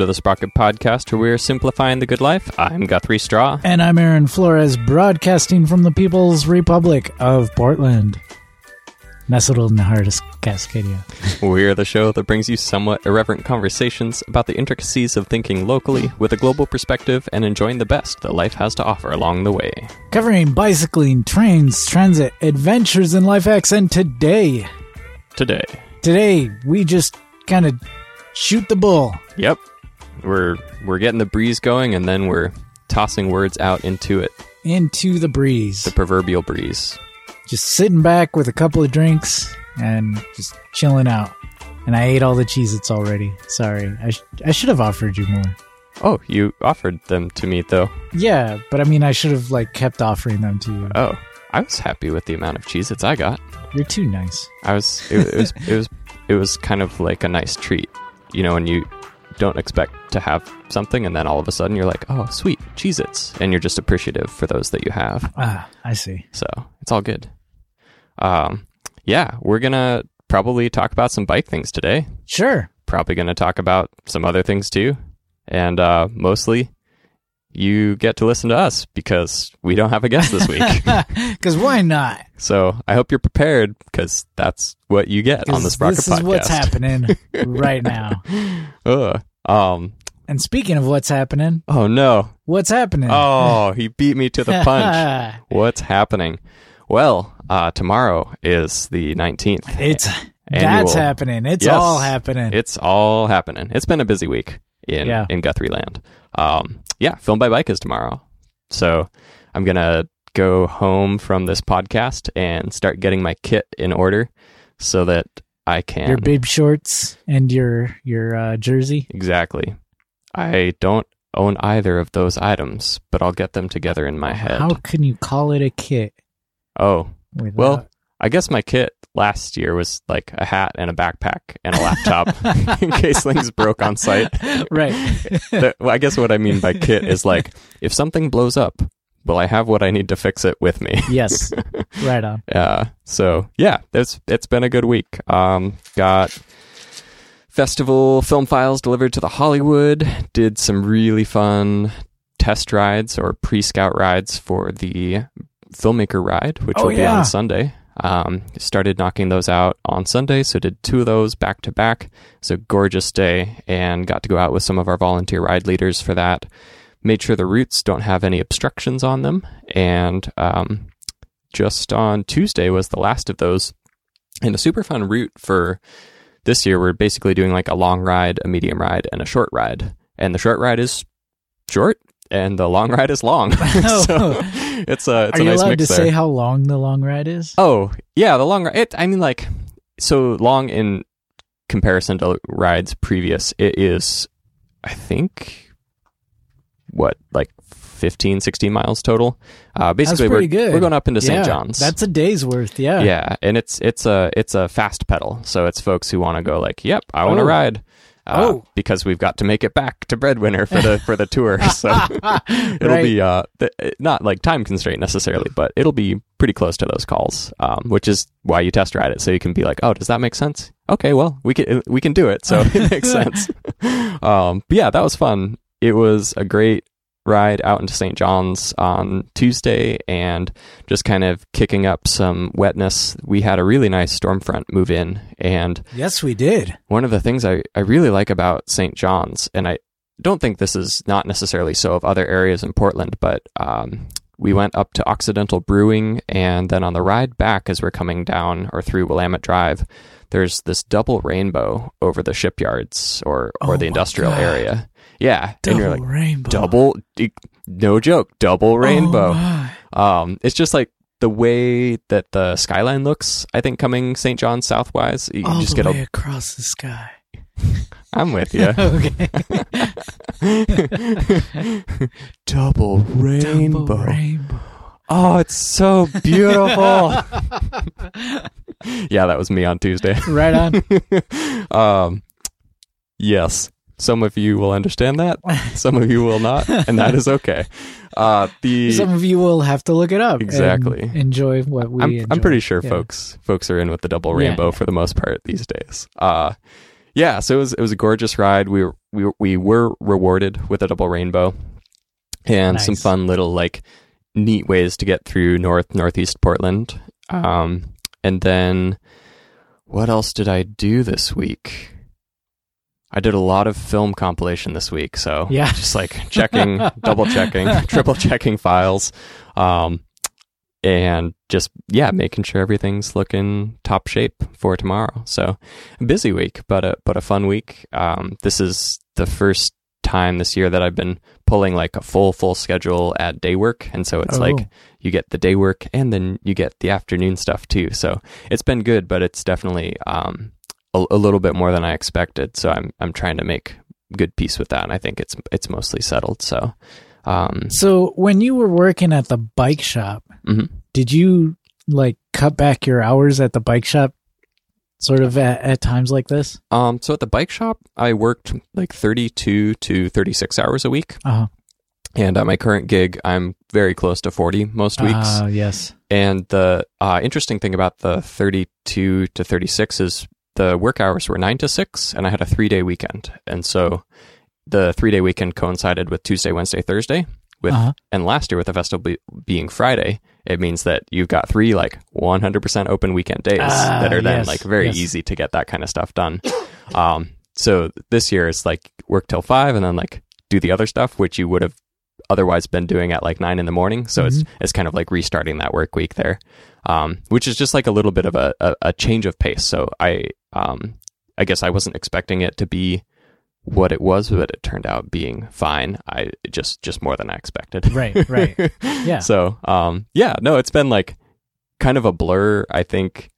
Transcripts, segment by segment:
to the Sprocket Podcast, where we're simplifying the good life. I'm Guthrie Straw. And I'm Aaron Flores, broadcasting from the People's Republic of Portland, nestled in the heart of Cascadia. We're the show that brings you somewhat irreverent conversations about the intricacies of thinking locally with a global perspective and enjoying the best that life has to offer along the way. Covering bicycling, trains, transit, adventures, and life hacks. And today, Today. today, we just kind of shoot the bull. Yep. We're we're getting the breeze going and then we're tossing words out into it. into the breeze. The proverbial breeze. Just sitting back with a couple of drinks and just chilling out. And I ate all the Cheez Its already. Sorry. I, sh- I should have offered you more. Oh, you offered them to me though. Yeah, but I mean, I should have, like, kept offering them to you. Oh. I was happy with the amount of Cheez Its I got. You're too nice. I was it, it was it was it was kind of like a nice treat. You know, when you don't expect to have something and then all of a sudden you're like, "Oh, sweet, Cheez Its." And you're just appreciative for those that you have. Ah, I see. So, it's all good. Um yeah, we're going to probably talk about some bike things today. Sure. Probably going to talk about some other things too. And uh mostly you get to listen to us because we don't have a guest this week. Because why not? so, I hope you're prepared because that's what you get on the Sprocket this podcast. is what's happening right now. Ugh. Um. And speaking of what's happening, Oh no. what's happening? Oh, he beat me to the punch. What's happening? Well, uh, tomorrow is the nineteenth. it's Annual. that's happening. It's Yes. all happening. It's all happening. It's been a busy week in Yeah. in Guthrie Land. Um. Yeah. Film by Bike is tomorrow, so I'm gonna go home from this podcast and start getting my kit in order so that I can your bib shorts and your your uh, jersey. exactly. I don't own either of those items, but I'll get them together in my head. How can you call it a kit? Oh, Without... well, I guess my kit last year was like a hat and a backpack and a laptop in case things broke on site. right. I guess what I mean by kit is like if something blows up, will I have what I need to fix it with me? yes. Right on. Uh, so yeah, it's it's been a good week. Um, got festival film files delivered to the Hollywood. Did some really fun test rides or pre-scout rides for the filmmaker ride, which Oh, will be yeah. on Sunday. Um, started knocking those out on Sunday, so did two of those back to back. It's a gorgeous day, and got to go out with some of our volunteer ride leaders for that. Made sure the routes don't have any obstructions on them, and um, just on Tuesday was the last of those. And a super fun route for this year, we're basically doing like a long ride, a medium ride, and a short ride. And the short ride is short, and the long ride is long. so it's a it's Are a you nice allowed mix to there. say how long the long ride is? Oh yeah, the long ride. It, I mean, like so long in comparison to rides previous. It is, I think, what like 15, 16 miles total. Uh, basically, pretty we're good. we're going up into yeah, St. John's. That's a day's worth. Yeah. yeah, and it's it's a it's a fast pedal, so it's folks who want to go like, "Yep, I want to Oh. ride." Uh, Oh. because we've got to make it back to Breadwinner for the for the tour, so it'll Right. be uh th- not like time constraint necessarily, but it'll be pretty close to those calls, um, which is why you test ride it, so you can be like, "Oh, does that make sense?" Okay, well, we can we can do it, so it makes sense. um, but yeah, that was fun. It was a great ride out into St. John's on Tuesday and just kind of kicking up some wetness. We had a really nice storm front move in. And Yes, we did. one of the things I, I really like about St. John's, and I don't think this is not necessarily so of other areas in Portland, but um, we went up to Occidental Brewing, and then on the ride back as we're coming down or through Willamette Drive, there's this double rainbow over the shipyards or, or Oh the industrial God. area. Yeah. Double and you're like, rainbow. double no joke double rainbow Oh, um it's just like the way that the skyline looks i think coming st john's southwise you All just the get way a across the sky. i'm with you okay. double rainbow Double rainbow. oh it's so beautiful yeah that was me on tuesday Right on. um yes some of you will understand that some of you will not and that is okay uh the Some of you will have to look it up. Exactly. enjoy what we I'm, enjoy. I'm pretty sure Yeah. folks folks are in with the double rainbow yeah. for the most part these days. Uh, yeah, so it was it was a gorgeous ride. We were we we were rewarded with a double rainbow and some fun little like neat ways to get through north northeast Portland. Um, and then what else did I do this week? I did a lot of film compilation this week, so Yeah. just like checking, double checking, triple checking files, um, and just yeah, making sure everything's looking top shape for tomorrow. So busy week, but a but a fun week. Um, this is the first time this year that I've been pulling like a full full schedule at day work, and so it's Oh. like you get the day work and then you get the afternoon stuff too. So it's been good, but it's definitely um, a, a little bit more than I expected. So I'm I'm trying to make good peace with that, and I think it's it's mostly settled. So. Um, So when you were working at the bike shop, mhm. did you like cut back your hours at the bike shop sort of at, at times like this? Um, so at the bike shop, I worked like 32 to 36 hours a week. Uh-huh. And at my current gig, I'm very close to 40 most weeks. Ah, yes. and the uh, interesting thing about the 32 to 36 is the work hours were 9 to 6, and I had a three day weekend. And so the three day weekend coincided with Tuesday, Wednesday, Thursday. With Uh-huh. and last year with the festival be, being Friday, it means that you've got three like 100% open weekend days Ah, that are then yes, like very yes. easy to get that kind of stuff done. um, so this year it's like work till five and then like do the other stuff which you would have otherwise been doing at like nine in the morning. So it's Mm-hmm. it's kind of like restarting that work week there, um, which is just like a little bit of a, a, a change of pace. So I um, I guess I wasn't expecting it to be what it was, but it turned out being fine. I just just more than I expected. Right, right. Yeah. So um, yeah, no, it's been like kind of a blur. I think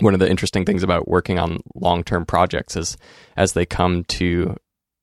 one of the interesting things about working on long term projects is as they come to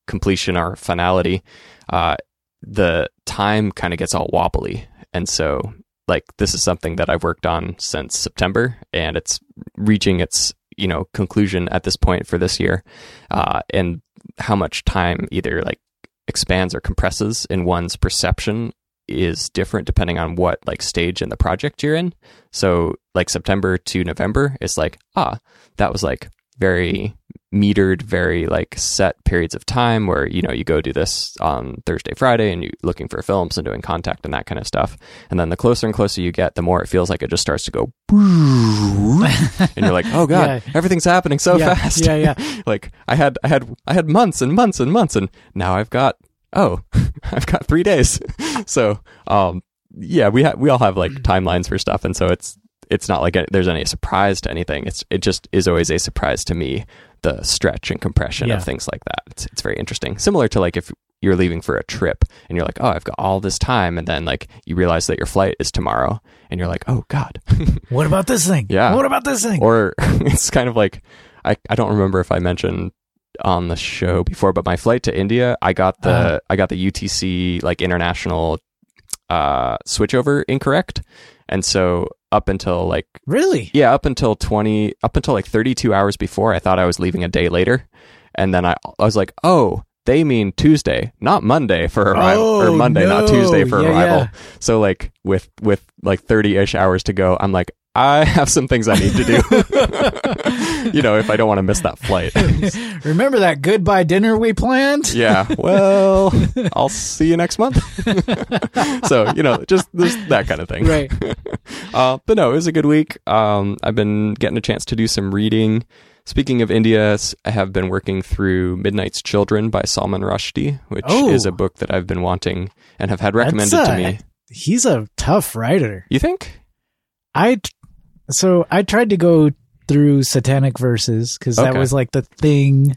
completion or finality, uh, the time kind of gets all wobbly. And so, like, this is something that I've worked on since September, and it's reaching its you know conclusion at this point for this year, uh, and how much time either like expands or compresses in one's perception is different depending on what like stage in the project you're in. So like September to November it's like, ah, that was like very metered, very like set periods of time where, you know, you go do this on Thursday, Friday and you're looking for films and doing contact and that kind of stuff. And then the closer and closer you get, the more it feels like it just starts to go and you're like, oh God, Yeah. everything's happening so Yeah, fast. yeah, yeah. like I had I had I had months and months and months and now I've got oh I've got three days. so um yeah we ha- we all have like timelines for stuff and so it's it's not like a, there's any surprise to anything. It's it just is always a surprise to me the stretch and compression Yeah. of things like that. It's it's very interesting. Similar to like if you're leaving for a trip and you're like, oh, I've got all this time, and then like you realize that your flight is tomorrow, and you're like, oh God, What about this thing? Yeah. What about this thing? or it's kind of like I, I don't remember if I mentioned on the show before, but my flight to India, I got the Uh-huh. I got the UTC like international uh switchover incorrect. And so up until like really? yeah, up until 20 up until like 32 hours before, I thought I was leaving a day later. And then I I was like, "Oh, they mean Tuesday, not Monday for arrival or Oh, Monday, not. Tuesday for Yeah, arrival." yeah. So like with with like 30ish hours to go, I'm like, I have some things I need to do. you know, if I don't want to miss that flight. Remember that goodbye dinner we planned? yeah. Well, I'll see you next month. so, you know, just this, that kind of thing. Right. Uh, but no, it was a good week. Um, I've been getting a chance to do some reading. Speaking of India, I have been working through Midnight's Children by Salman Rushdie, which Oh. is a book that I've been wanting and have had recommended That's, to me. He's a tough writer. You think? I so I tried to go through satanic verses because that Okay. was like the thing,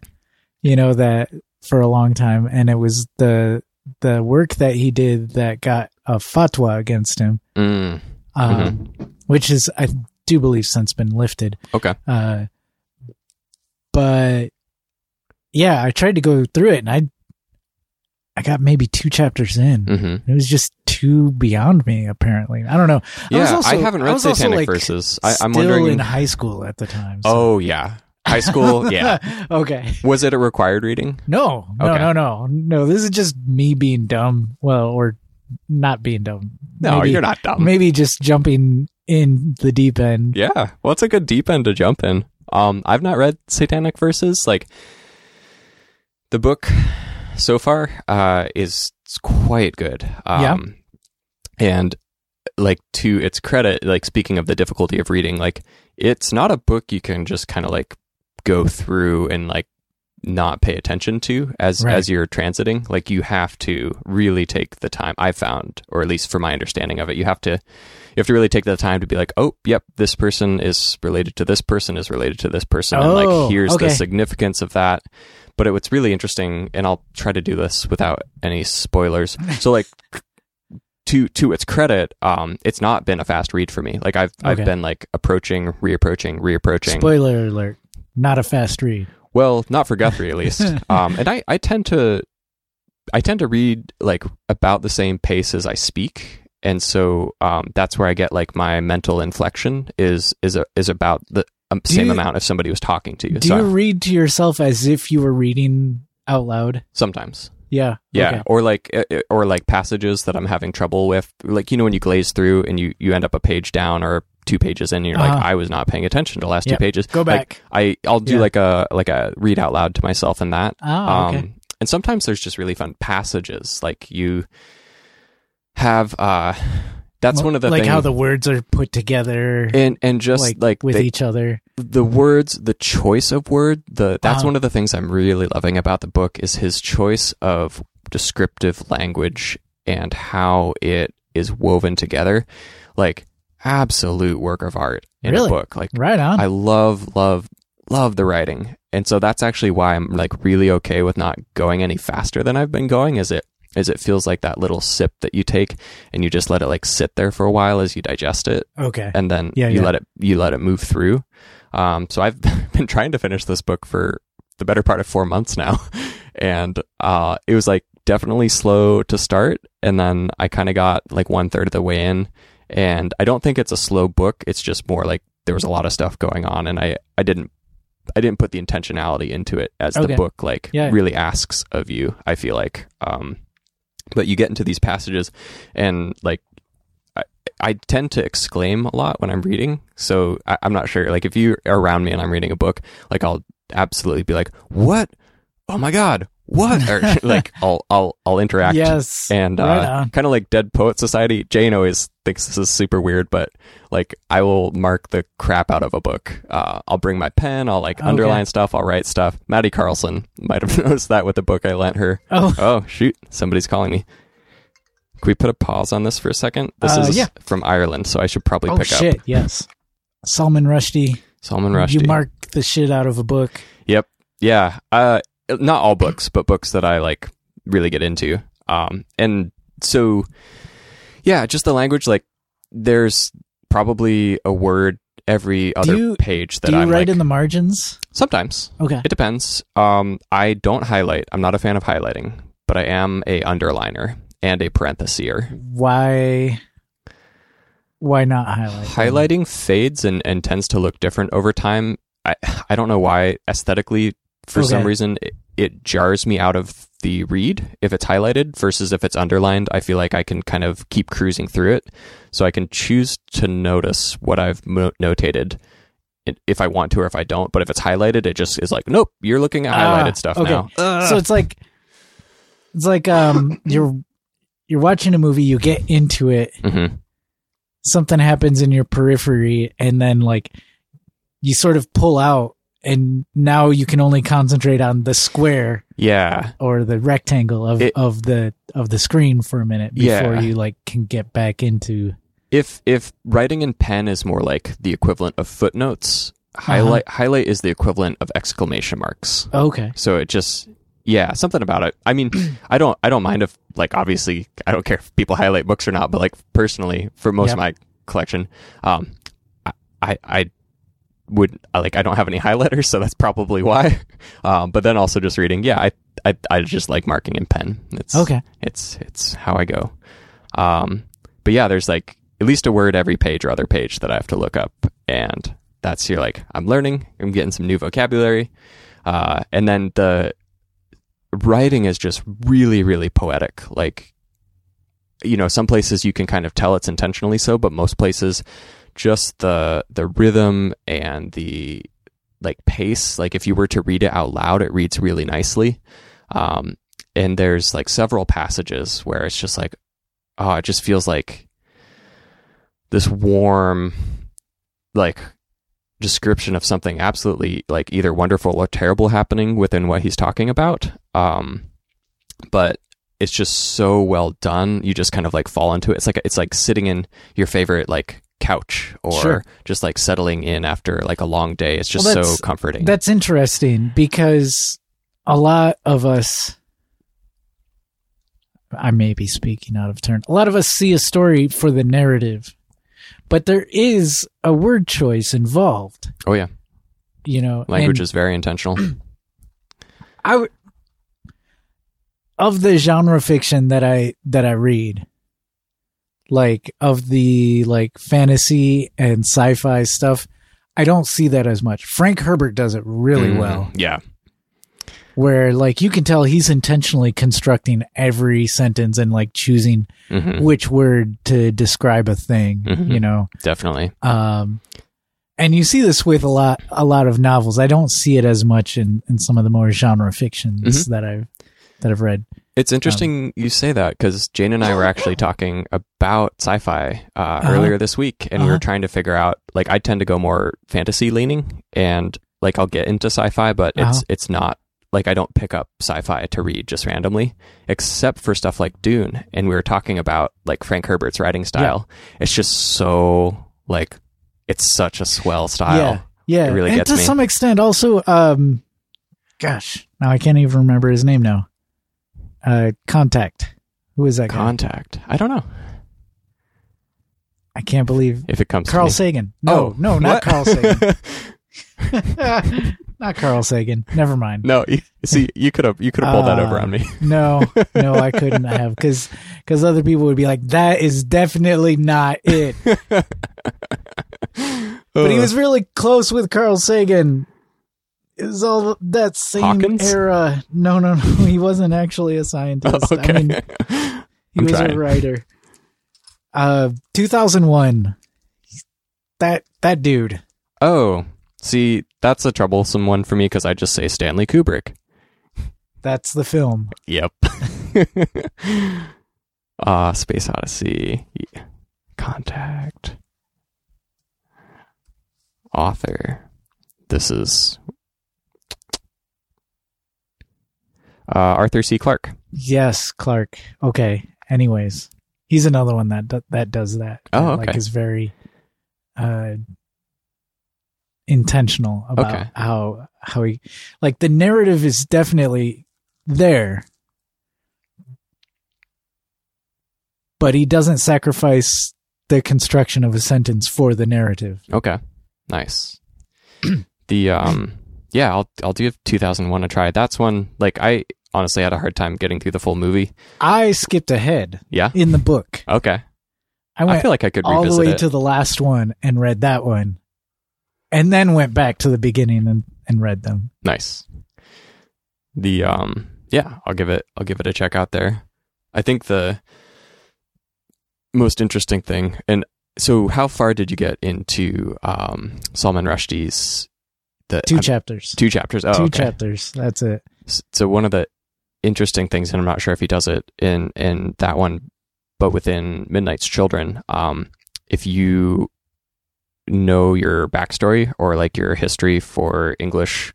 you know, that for a long time, and it was the the work that he did that got a fatwa against him, Mm, um, which is I do believe since been lifted. okay. Uh, but yeah, I tried to go through it, and I I got maybe two chapters in. hmm It was just too beyond me. Apparently, I don't know. I Yeah, also- I haven't I read was Satanic like, Verses. I, I'm still wondering. in high school at the time. so- oh, yeah. High school, yeah. okay. Was it a required reading? No, no, Okay. no, no, no. This is just me being dumb. Well, or not being dumb. No, Maybe- you're not dumb. Maybe just jumping in the deep end. Yeah. Well, it's a good deep end to jump in. Um, I've not read Satanic Verses. Like the book so far uh, is quite good. Um, And like to its credit, like speaking of the difficulty of reading, like it's not a book you can just kind of like go through and like not pay attention to as Right. as you're transiting. Like you have to really take the time. I found, or at least for my understanding of it, you have to you have to really take the time to be like, oh, yep, this person is related to this person is related to this person, and Oh, like here's okay. the significance of that. But it, what's really interesting, and I'll try to do this without any spoilers. So like to to its credit, um, it's not been a fast read for me. Like I've Okay. I've been like approaching, reapproaching, reapproaching. Spoiler alert. Not a fast read. Well, not for Guthrie at least. um, and I, I tend to I tend to read like about the same pace as I speak. And so um, that's where I get like my mental inflection is is a, is about the same you- amount if somebody was talking to you. Do so you read to yourself as if you were reading out loud? sometimes, Yeah. yeah, Okay. or like uh, uh, or like passages that I'm having trouble with, like you know when you glaze through and you you end up a page down or two pages in, and you're like Uh-huh. I was not paying attention to the last Yep. two pages. Go Like, back. I I'll do Yeah. like a like a read out loud to myself in that. Oh, okay. Um, and sometimes there's just really fun passages. Like you have uh that's one of the like things how the words are put together, and and just like, like, with they- each other. the words, the choice of word, the that's Uh-huh. one of the things I'm really loving about the book is his choice of descriptive language and how it is woven together. Like absolute work of art in Really? a book. Like Right on. I love, love, love the writing. And so that's actually why I'm like really okay with not going any faster than I've been going is it is it feels like that little sip that you take and you just let it like sit there for a while as you digest it okay. and then Yeah, you yeah. let it you let it move through. Um so I've been trying to finish this book for the better part of 4 months now. And uh it was like definitely slow to start and then I kind of got like one third of the way in and I don't think it's a slow book. It's just more like there was a lot of stuff going on, and I I didn't I didn't put the intentionality into it as Okay. the book like Yeah. really asks of you. I feel like, um, but you get into these passages, and like I, I tend to exclaim a lot when I'm reading. So I, I'm not sure. Like if you're around me and I'm reading a book, like I'll absolutely be like, "What? Oh my god!" What? Or like I'll I'll I'll interact Yes. and Right uh, on. kind of like Dead Poet Society. Jane always thinks this is super weird, but like I will mark the crap out of a book. Uh, I'll bring my pen. I'll like Okay. underline stuff. I'll write stuff. Maddie Carlson might have noticed that with the book I lent her. oh, Oh shoot, somebody's calling me. Can we put a pause on this for a second? This Uh, is yeah. from Ireland, so I should probably pick up. oh pick shit. up Yes. Salman Rushdie. Salman Rushdie. You mark the shit out of a book. Yep. Yeah. Uh, not all books, but books that I like really get into. Um, and so, yeah, just the language. Like, there's probably a word every other you- page that I'm write like. in the margins? sometimes Okay. it depends. Um, I don't highlight. I'm not a fan of highlighting, but I am a underliner and a parenthesier. Why? Why not highlight? Highlighting fades and, and tends to look different over time. I I don't know why aesthetically for some reason it, it jars me out of the read if it's highlighted versus if it's underlined. I feel like I can kind of keep cruising through it, so I can choose to notice what I've mo- notated if I want to or if I don't. But if it's highlighted, it just is like, nope, you're looking at Ah, highlighted stuff okay. now. so it's like it's like um you're you're watching a movie, you get into it, hmm something happens in your periphery, and then like you sort of pull out, and now you can only concentrate on the square Yeah, or the rectangle of It- of the of the screen for a minute before Yeah. you like can get back into. if if writing in pen is more like the equivalent of footnotes, highlight highlight is the equivalent of exclamation marks. Okay. So it just yeah, something about it. I mean, I don't I don't mind if like obviously I don't care if people highlight books or not, but like personally for most Yep. of my collection, um I, I would I, like I don't have any highlighters, so that's probably why. Um, but then also just reading, yeah, I, I I just like marking in pen. It's Okay. it's it's how I go. Um, but yeah, there's like at least a word every page or other page that I have to look up, and that's you're like I'm learning, I'm getting some new vocabulary, uh, and then the writing is just really really poetic. Like you know, some places you can kind of tell it's intentionally so, but most places just the the rhythm and the like pace. Like if you were to read it out loud, it reads really nicely. Um, and there's like several passages where it's just like, oh, it just feels like this warm, like description of something absolutely like either wonderful or terrible happening within what he's talking about. Um, but it's just so well done. You just kind of like fall into it. It's like it's like sitting in your favorite like couch or Sure. just like settling in after like a long day. It's just Well, so comforting. That's interesting because a lot of us, I may be speaking out of turn, a lot of us see a story for the narrative, but there is a word choice involved, oh yeah, you know. language is very intentional. I would, of the genre fiction that I, that I read, like of the like fantasy and sci-fi stuff, I don't see that as much. Frank Herbert does it really Mhm. well. Yeah, where like you can tell he's intentionally constructing every sentence and like choosing hmm which word to describe a thing Mhm. you know definitely. um and you see this with a lot a lot of novels i don't see it as much in in some of the more genre fictions Mhm. that i've that i've read It's interesting you say that because Jane and I were actually talking about sci-fi uh, Uh-huh. earlier this week, and we Uh-huh. were trying to figure out. Like, I tend to go more fantasy leaning, and like I'll get into sci-fi, but it's Uh-huh. it's not like I don't pick up sci-fi to read just randomly, except for stuff like Dune. And we were talking about like Frank Herbert's writing style. It's just so like it's such a swell style. yeah yeah It really and gets to me. some extent also um gosh now i can't even remember his name now uh contact who is that guy Contact. I don't know i can't believe if it comes carl to me. sagan no Oh, no not what? carl sagan Not Carl Sagan. Never mind. no, you, see, you could have you could have pulled that over Uh, on me. No, no, I couldn't have because because other people would be like, "That is definitely not it." But he was really close with Carl Sagan. It was all that same Hawkins? era. No, no, no. He wasn't actually a scientist. okay. I mean, he I'm was trying. a writer. Uh, 2001. That that dude. oh, see, that's a troublesome one for me because I just say Stanley Kubrick. That's the film. Yep. Ah, Space Odyssey. Yeah. Contact. Author. This is uh, Arthur C. Clarke. Yes, Clark. Okay. Anyways, he's another one that that, that does that. Oh, That, okay. Like is very uh intentional about Okay. how how he like the narrative is definitely there. But he doesn't sacrifice the construction of a sentence for the narrative. Okay. Nice. the um yeah, I'll I'll give 2001 a try. That's one like I honestly had a hard time getting through the full movie. I skipped ahead Yeah. in the book. Okay. I I, feel like I could all the way it. to the last one and read that one. And then went back to the beginning and, and read them. Nice. The um yeah, I'll give it I'll give it a check out there. I think the most interesting thing and so how far did you get into um Salman Rushdie's the 2 I'm- chapters. two chapters? Oh, Two okay. chapters. That's it. So one of the interesting things, and I'm not sure if he does it in in that one, but within Midnight's Children, um, if you know your backstory or like your history for English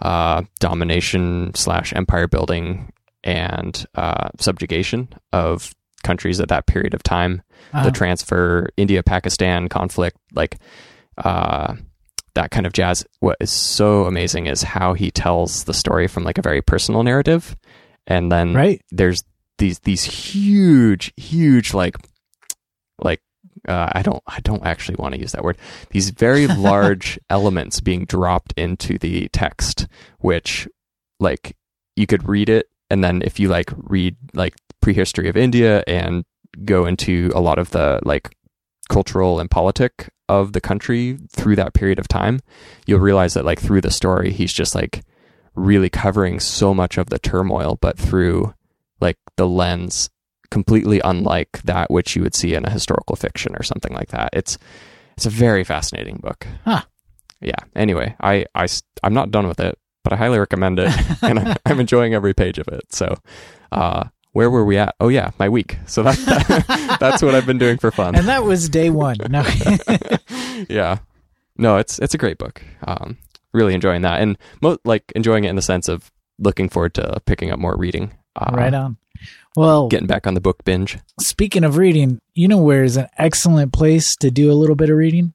uh, domination slash empire building and uh, subjugation of countries at that period of time, Uh-huh. the transfer India Pakistan conflict, like uh, that kind of jazz. What is so amazing is how he tells the story from like a very personal narrative, and then right. there's these these huge, huge like like uh, I don't I don't actually want to use that word. These very large elements being dropped into the text, which like you could read it, and then if you like read like prehistory of India and go into a lot of the like cultural and politic of the country through that period of time, you'll realize that like through the story, he's just like really covering so much of the turmoil, but through like the lens completely unlike that which you would see in a historical fiction or something like that. It's it's a very fascinating book. Huh. yeah. Anyway, I, I I'm not done with it, but I highly recommend it, and I, I'm enjoying every page of it. So, uh, where were we at? Oh yeah, my week. So that, that's what I've been doing for fun. And that was day one. No. yeah, no, it's it's a great book. Um, really enjoying that, and mo- like enjoying it in the sense of looking forward to picking up more reading. Uh, right on. Well, Getting back on the book binge. speaking of reading, you know where is an excellent place to do a little bit of reading?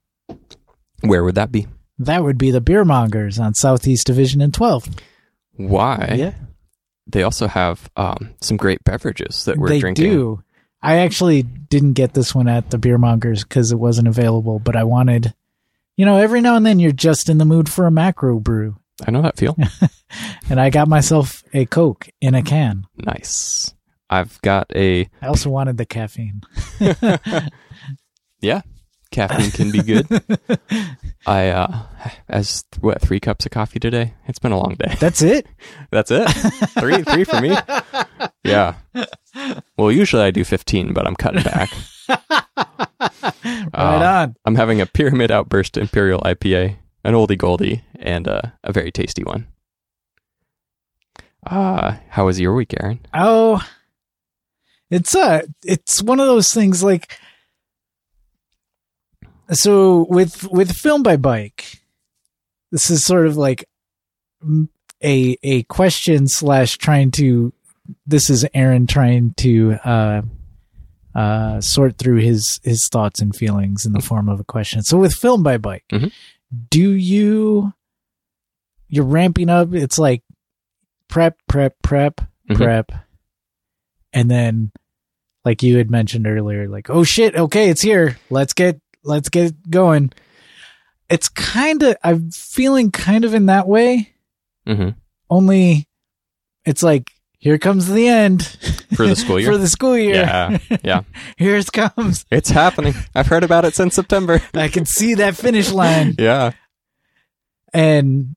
Where would that be? That would be the Beer Mongers on Southeast Division and 12. Why? Yeah. They also have um, some great beverages that we're they drinking. do. I actually didn't get this one at the Beer Mongers because it wasn't available, but I wanted, you know, every now and then you're just in the mood for a macro brew. I know that feel. And I got myself a Coke in a can. nice. I've got a I also wanted the caffeine. yeah. Caffeine can be good. I uh as what three cups of coffee today. It's been a long day. That's it? That's it. three, three for me. Yeah. Well, usually I do fifteen, but I'm cutting back. Right Uh, on. I'm having a Pyramid Outburst Imperial IPA, an oldie goldie, and uh, a very tasty one. Uh, how was your week, Aaron? Oh, it's uh it's one of those things like so with with film by bike. This is sort of like a a question slash trying to. This is Aaron trying to uh, uh, sort through his his thoughts and feelings in the form of a question. So with film by bike, Mhm. do you you're ramping up? It's like prep, prep, prep, Mhm. prep, and then like you had mentioned earlier, like oh shit, okay, it's here. Let's get let's get going. It's kind of I'm feeling kind of in that way. Mm-hmm. Only it's like here comes the end For the school year? for the school year. Yeah, yeah. here it comes. It's happening. I've heard about it since September. I can see that finish line. yeah. and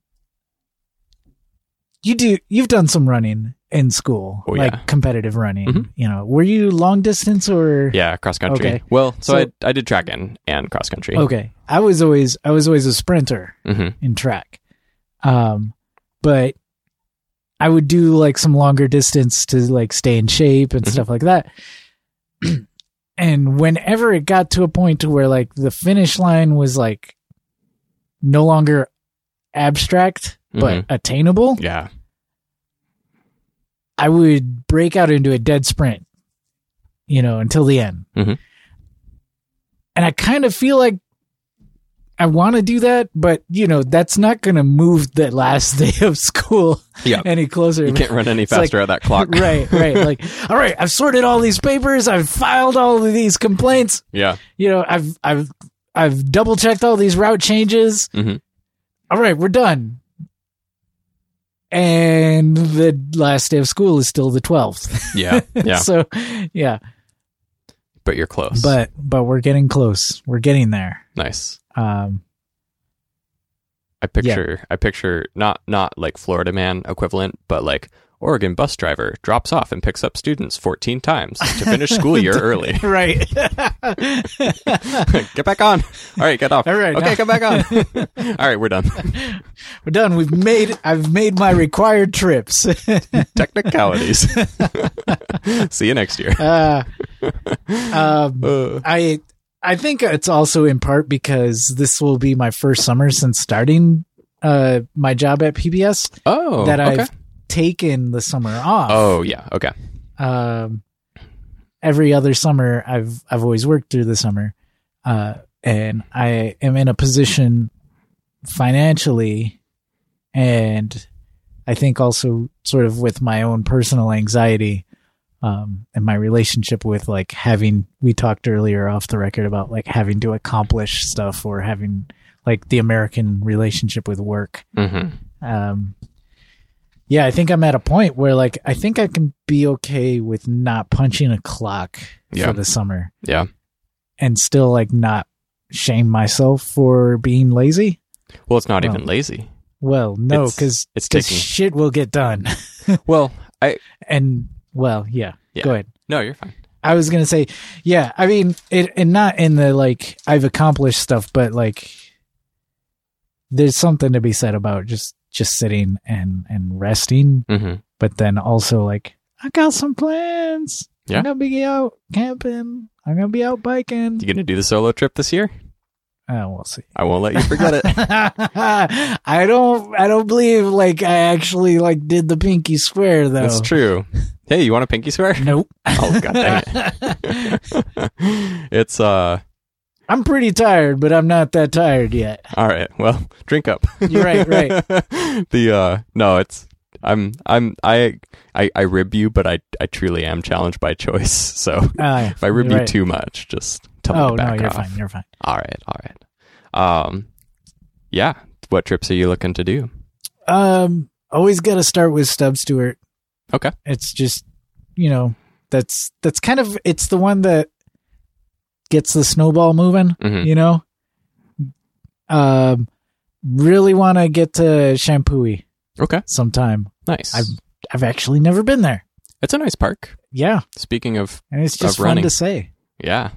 you do you've done some running in school Oh, like yeah. competitive running Mhm. you know were you long distance or Yeah, cross country. Okay. Well, so, So- I I did track and and cross country. okay i was always i was always a sprinter Mm-hmm. in track um but i would do like some longer distance to like stay in shape and Mhm. stuff like that and whenever it got to a point to where like the finish line was like no longer abstract but Mhm. attainable Yeah. I would break out into a dead sprint, you know, until the end. Mhm. And I kind of feel like I want to do that, but you know, that's not going to move the last day of school Yeah. any closer. You can't run any It's like- faster at that clock. right, right. Like, all right, I've sorted all these papers, I've filed all of these complaints, Yeah. you know, I've I've I've double checked all these route changes. Mhm. All right, we're done. And the last day of school is still the 12th. Yeah. Yeah. so yeah but you're close. but but we're getting close we're getting there nice. um I picture I picture not not like Florida man equivalent, but like Oregon bus driver drops off and picks up students 14 times to finish school year early. right get back on. All right, get off. All right, Okay, now- come back on. All right, we're done. we're done we've made i've made my required trips Technicalities. See you next year. uh, um Uh, i i think it's also in part because this will be my first summer since starting uh my job at PPS oh, that okay. Taken the summer off Oh, yeah. Okay. um, every other summer I've I've always worked through the summer, uh, and I am in a position financially, and I think also sort of with my own personal anxiety, um, and my relationship with like having we talked earlier off the record about like having to accomplish stuff or having like the American relationship with work hmm um yeah i think i'm at a point where like i think i can be okay with not punching a clock Yeah. for the summer Yeah. and still like not shame myself for being lazy Well, it's not Well, even lazy. well no because It's taking. shit will get done Well, I and well yeah, Yeah. go ahead no, you're fine. i was gonna say yeah i mean it and not in the like i've accomplished stuff but like there's something to be said about just just sitting and and resting, hmm but then also like I got some plans. Yeah. I'm gonna be out camping. I'm gonna be out biking. You gonna do the solo trip this year? Uh, we'll see. I won't let you forget it. I don't. I don't believe like I actually like did the pinky swear though. That's true. Hey, you want a pinky swear? Nope. Oh god dang it. it's uh I'm pretty tired, but I'm not that tired yet. all right. Well, drink up. You're right, right. the uh no, it's I'm I'm I I I rib you, but I I truly am challenged by choice. So Uh, if I rib you're right. too much, just tell me oh to no, back you're off. fine. You're fine. All right, all right. Um yeah, what trips are you looking to do? Um, always got to start with Stub Stewart. Okay. It's just, you know, that's that's kind of it's the one that gets the snowball moving. Mhm. You know. Um, really want to get to Champoeg Okay. sometime. Nice. I've I've actually never been there. it's a nice park. Yeah, Speaking of and it's just fun running. to say. yeah.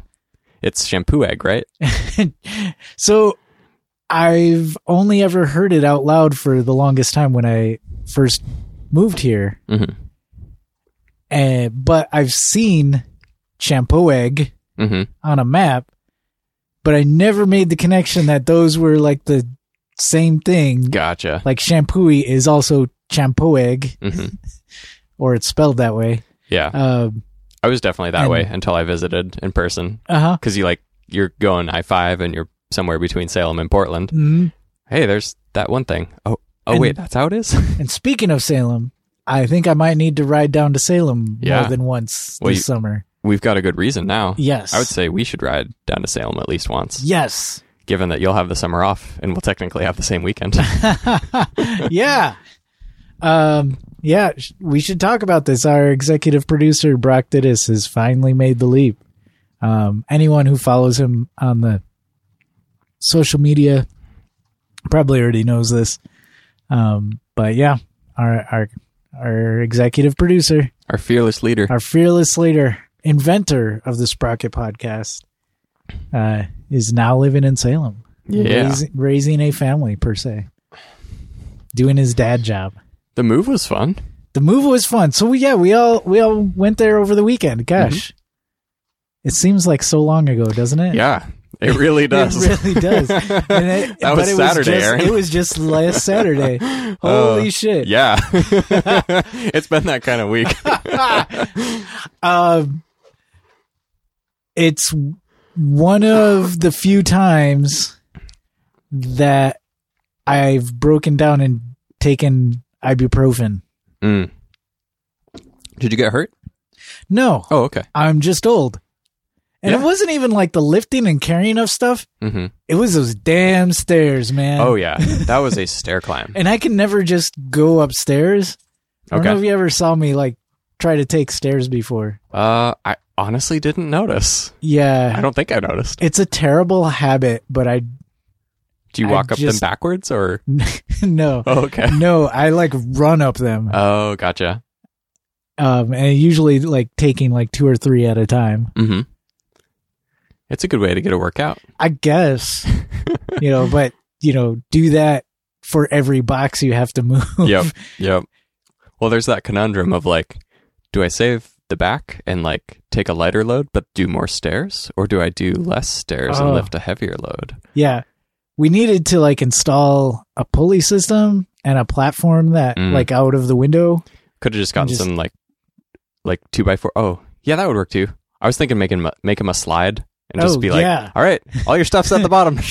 It's shampoo egg, right? so I've only ever heard it out loud for the longest time when I first moved here. Mhm. And but I've seen Shampoo Egg Mhm. on a map, but I never made the connection that those were like the same thing. Gotcha. Like Champoeg is also Shampoo Egg, Mhm. or it's spelled that way. Yeah. Um, I was definitely that and- way until I visited in person uh huh. cuz you like you're going I-5 and you're somewhere between Salem and Portland. hmm Hey, there's that one thing. Oh, oh And- wait, that's how it is. And speaking of Salem, I think I might need to ride down to Salem Yeah. more than once Well, this you- summer. We've got a good reason now. Yes. I would say we should ride down to Salem at least once, Yes. given that you'll have the summer off and we'll technically have the same weekend. yeah. Um, yeah, sh- we should talk about this. Our executive producer, Brock Dittis, has finally made the leap. Um, anyone who follows him on the social media probably already knows this. Um, but yeah, our, our, our executive producer, Our fearless leader. our fearless leader, inventor of the Sprocket podcast, uh, is now living in Salem. Yeah. Raising, raising a family, per se. Doing his dad job. The move was fun. The move was fun. So we, yeah, we all we all went there over the weekend. Gosh. It seems like so long ago, doesn't it? Mm-hmm. Yeah, it really does. It really does. And it, That was it Saturday, just, Aaron. It was just last Saturday. Holy Uh, shit. Yeah. it's been that kind of week. um, it's one of the few times that I've broken down and taken ibuprofen. Mm. Did you get hurt? No, Oh, okay. I'm just old. And Yeah. it wasn't even like the lifting and carrying of stuff. hmm It was those damn stairs, man. Oh, yeah. That was a stair climb. And I can never just go upstairs. I don't know if you ever saw me like try to take stairs before. Uh, I honestly didn't notice. Yeah. I don't think I noticed. It's a terrible habit, but I Do you I walk up just- them backwards or? no. Oh, okay. No, I like run up them. Oh, gotcha. Um and usually like taking like two or three at a time. Mm-hmm. It's a good way to get a workout. I guess. you know, but you know, do that for every box you have to move. Yep. Yep. Well, there's that conundrum of like, do I save the back and like take a lighter load but do more stairs, or do I do less stairs Oh. and lift a heavier load? Yeah. We needed to like install a pulley system and a platform that Mm. like out of the window. Could have just gotten just- some like, like two by four. Oh, yeah, that would work too. I was thinking making make him a slide and just Oh, be like, yeah. all right, all your stuff's at the bottom.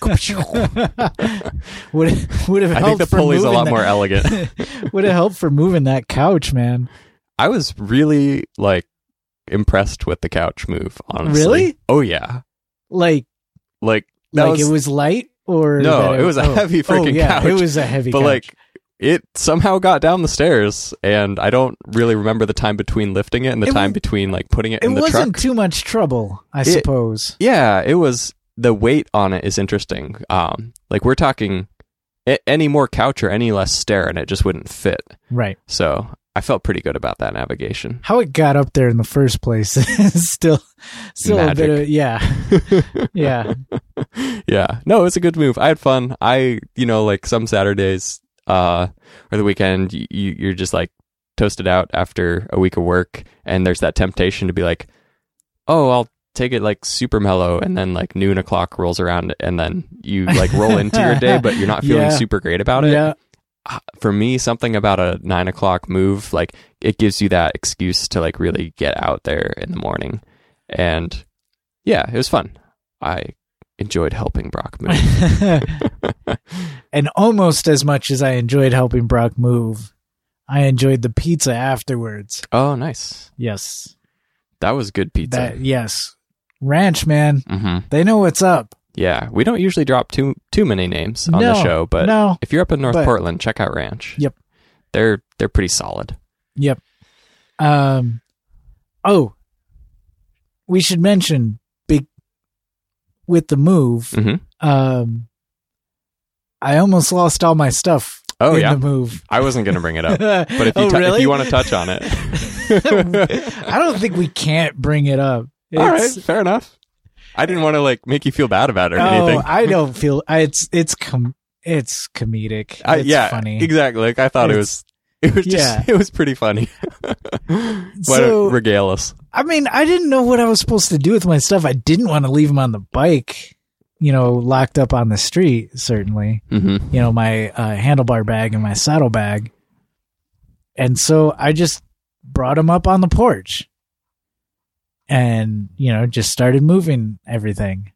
would would have I think the pulley's a lot that- more elegant. would have helped for moving that couch, man. I was really like impressed with the couch move. Honestly, Really? Oh yeah, Like like like was, it was light or No, that it was a oh. heavy oh, freaking yeah, couch. It was a heavy but couch. like it somehow got down the stairs, and I don't really remember the time between lifting it and the It time wa- between like putting it, it in the truck. It wasn't too much trouble, I suppose. yeah, it was. The weight on it is interesting. Um, like we're talking any more couch or any less stair, and it just wouldn't fit. Right. So I felt pretty good about that navigation. How it got up there in the first place is still, still a bit of yeah, yeah. yeah. No, it was a good move. I had fun. I, you know, like some Saturdays, uh, or the weekend, you, you're just like toasted out after a week of work, and there's that temptation to be like, oh, I'll take it like super mellow, and then like noon o'clock rolls around, and then you like roll into your day, but you're not feeling Yeah. super great about it. Yeah, For me, something about a nine o'clock move, like it gives you that excuse to like really get out there in the morning, and yeah, it was fun. I enjoyed helping Brock move. and almost as much as I enjoyed helping Brock move, I enjoyed the pizza afterwards. Oh, nice. Yes, That was good pizza. that yes, Ranch man, hmm they know what's up. Yeah, we don't usually drop too too many names on the show, but no. if you're up in North but- Portland, check out Ranch. Yep. they're they're pretty solid. Yep. Um. Oh, we should mention big with the move. hmm Um, I almost lost all my stuff. Oh in yeah, the move. I wasn't gonna bring it up, but if you oh, tou- really? if you want to touch on it, I don't think we can't bring it up. all right, fair enough. I didn't want to like make you feel bad about it or Oh, anything. I don't feel I, it's it's com it's comedic. I- It's yeah, funny. exactly. Like I thought it was. It was just. Yeah. It was pretty funny. So- regale us? I mean, I didn't know what I was supposed to do with my stuff. I didn't want to leave them on the bike, you know, locked up on the street. Certainly, Mm-hmm. you know, my uh, handlebar bag and my saddle bag, and so I just brought them up on the porch, and you know, just started moving everything,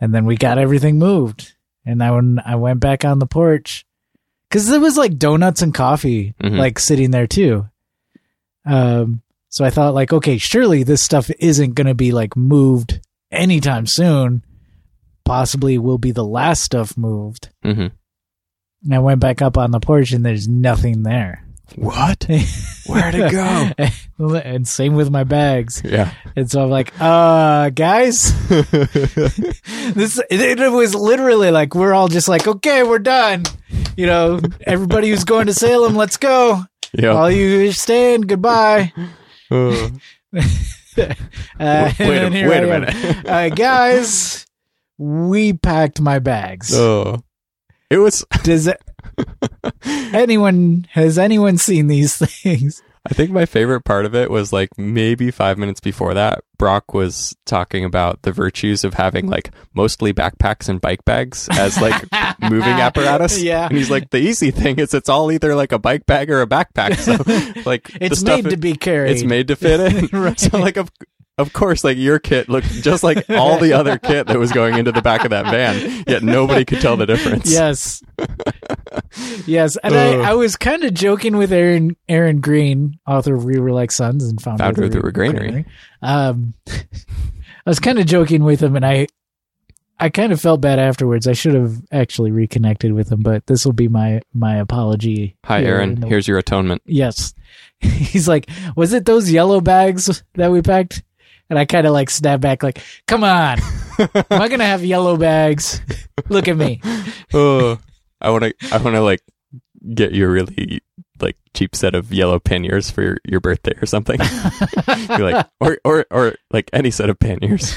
and then we got everything moved, and I when I went back on the porch, because there was like donuts and coffee Mhm. like sitting there too. Um, so I thought like, okay, surely this stuff isn't going to be like moved anytime soon. Possibly will be the last stuff moved. Mm-hmm. And I went back up on the porch and there's nothing there. What? Where'd it go? and same with my bags. Yeah. And so I'm like, uh, guys, this, it, was literally like, we're all just like, okay, we're done. You know, everybody who's going to Salem, let's go. yeah. All you staying, goodbye. Uh, Uh, wait a, wait a minute. Uh, guys, we packed my bags. oh. It was Does it, anyone has anyone seen these things? I think my favorite part of it was like maybe five minutes before that, Brock was talking about the virtues of having like mostly backpacks and bike bags as like moving apparatus. Yeah. And he's like, the easy thing is it's all either like a bike bag or a backpack. So like It's made to be carried. it's made to fit in. Right. So like of of course, like your kit looked just like all the other kit that was going into the back of that van, yet nobody could tell the difference. Yes. yes. And I, I was kind of joking with Aaron Aaron Green, author of We Were Like Sons and founder, Founder of of the Regranary. Um, I was kind of joking with him, and I I kind of felt bad afterwards. I should have actually reconnected with him, but this will be my my apology. Hi, here Aaron. the- Here's your atonement. Yes. He's like, was it those yellow bags that we packed? And I kind of like snap back, like, come on. Am I going to have yellow bags? Look at me. oh, I want to. I want to like get you a really like cheap set of yellow panniers for your, your birthday or something. You're like, or or or like any set of panniers.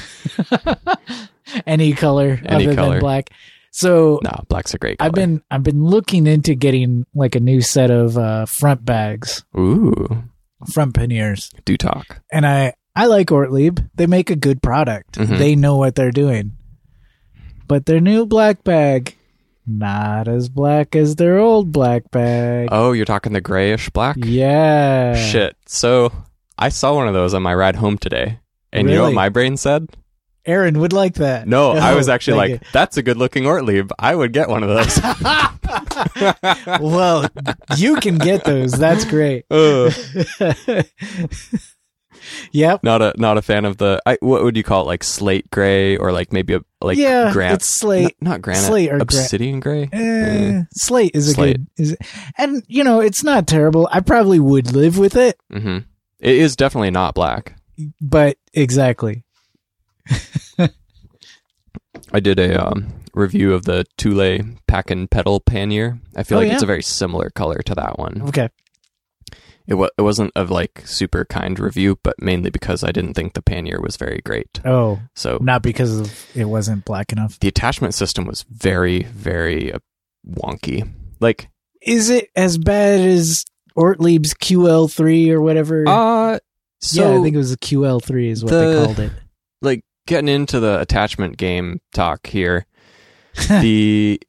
Any color Any other color. than black. So No, black's a great color. I've been I've been looking into getting like a new set of uh, front bags, ooh, front panniers, do talk. and I I like Ortlieb. They make a good product. Mhm. They know what they're doing. But their new black bag, not as black as their old black bag. Oh, you're talking the grayish black. Yeah. Shit. So I saw one of those on my ride home today, and you know what my brain said? Aaron would like that. No, I Oh, was actually like, "That's a good looking Ortlieb. I would get one of those." well, you can get those. That's great. Ugh. Yep. not a not a fan of the. I, what would you call it? Like slate gray or like maybe a like yeah, granite. it's slate. Not, not granite. slate or gra- obsidian gray. Eh, slate is a Slate. good, is, and you know it's not terrible. I probably would live with it, hmm It is definitely not black. but exactly. I did a um, review of the Thule pack and pedal pannier. I feel Oh, like yeah? it's a very similar color to that one. Okay. It, wa- it wasn't a like super kind review, but mainly because I didn't think the pannier was very great. Oh, So not because of it wasn't black enough. the attachment system was very, very uh, wonky. Like, Is it as bad as Ortlieb's QL3 or whatever? uh, so yeah, I think it was a QL3 is what the- they called it. like getting into the attachment game talk here, the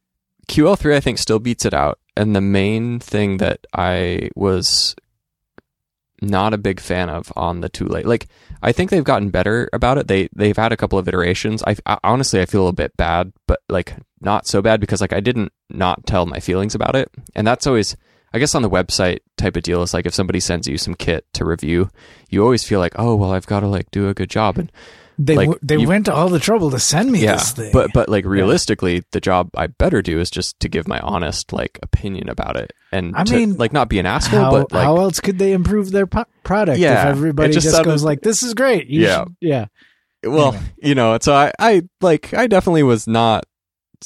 QL3 I think still beats it out. And the main thing that I was not a big fan of on the Thule, like I think they've gotten better about it. They they've had a couple of iterations. I, I honestly I feel a bit bad, but like not so bad because like I didn't not tell my feelings about it, and that's always. I guess on the website type of deal is like if somebody sends you some kit to review, you always feel like, oh well, I've got to like do a good job, and They like, w- they you- went to all the trouble to send me yeah, this thing. but but like realistically, the job I better do is just to give my honest like opinion about it, and I to, mean, like not be an asshole, how, but like how else could they improve their po- product Yeah, if everybody just, just sounded- goes like, "This is great." You Yeah. should- yeah. well, anyway. you know, so I I like I definitely was not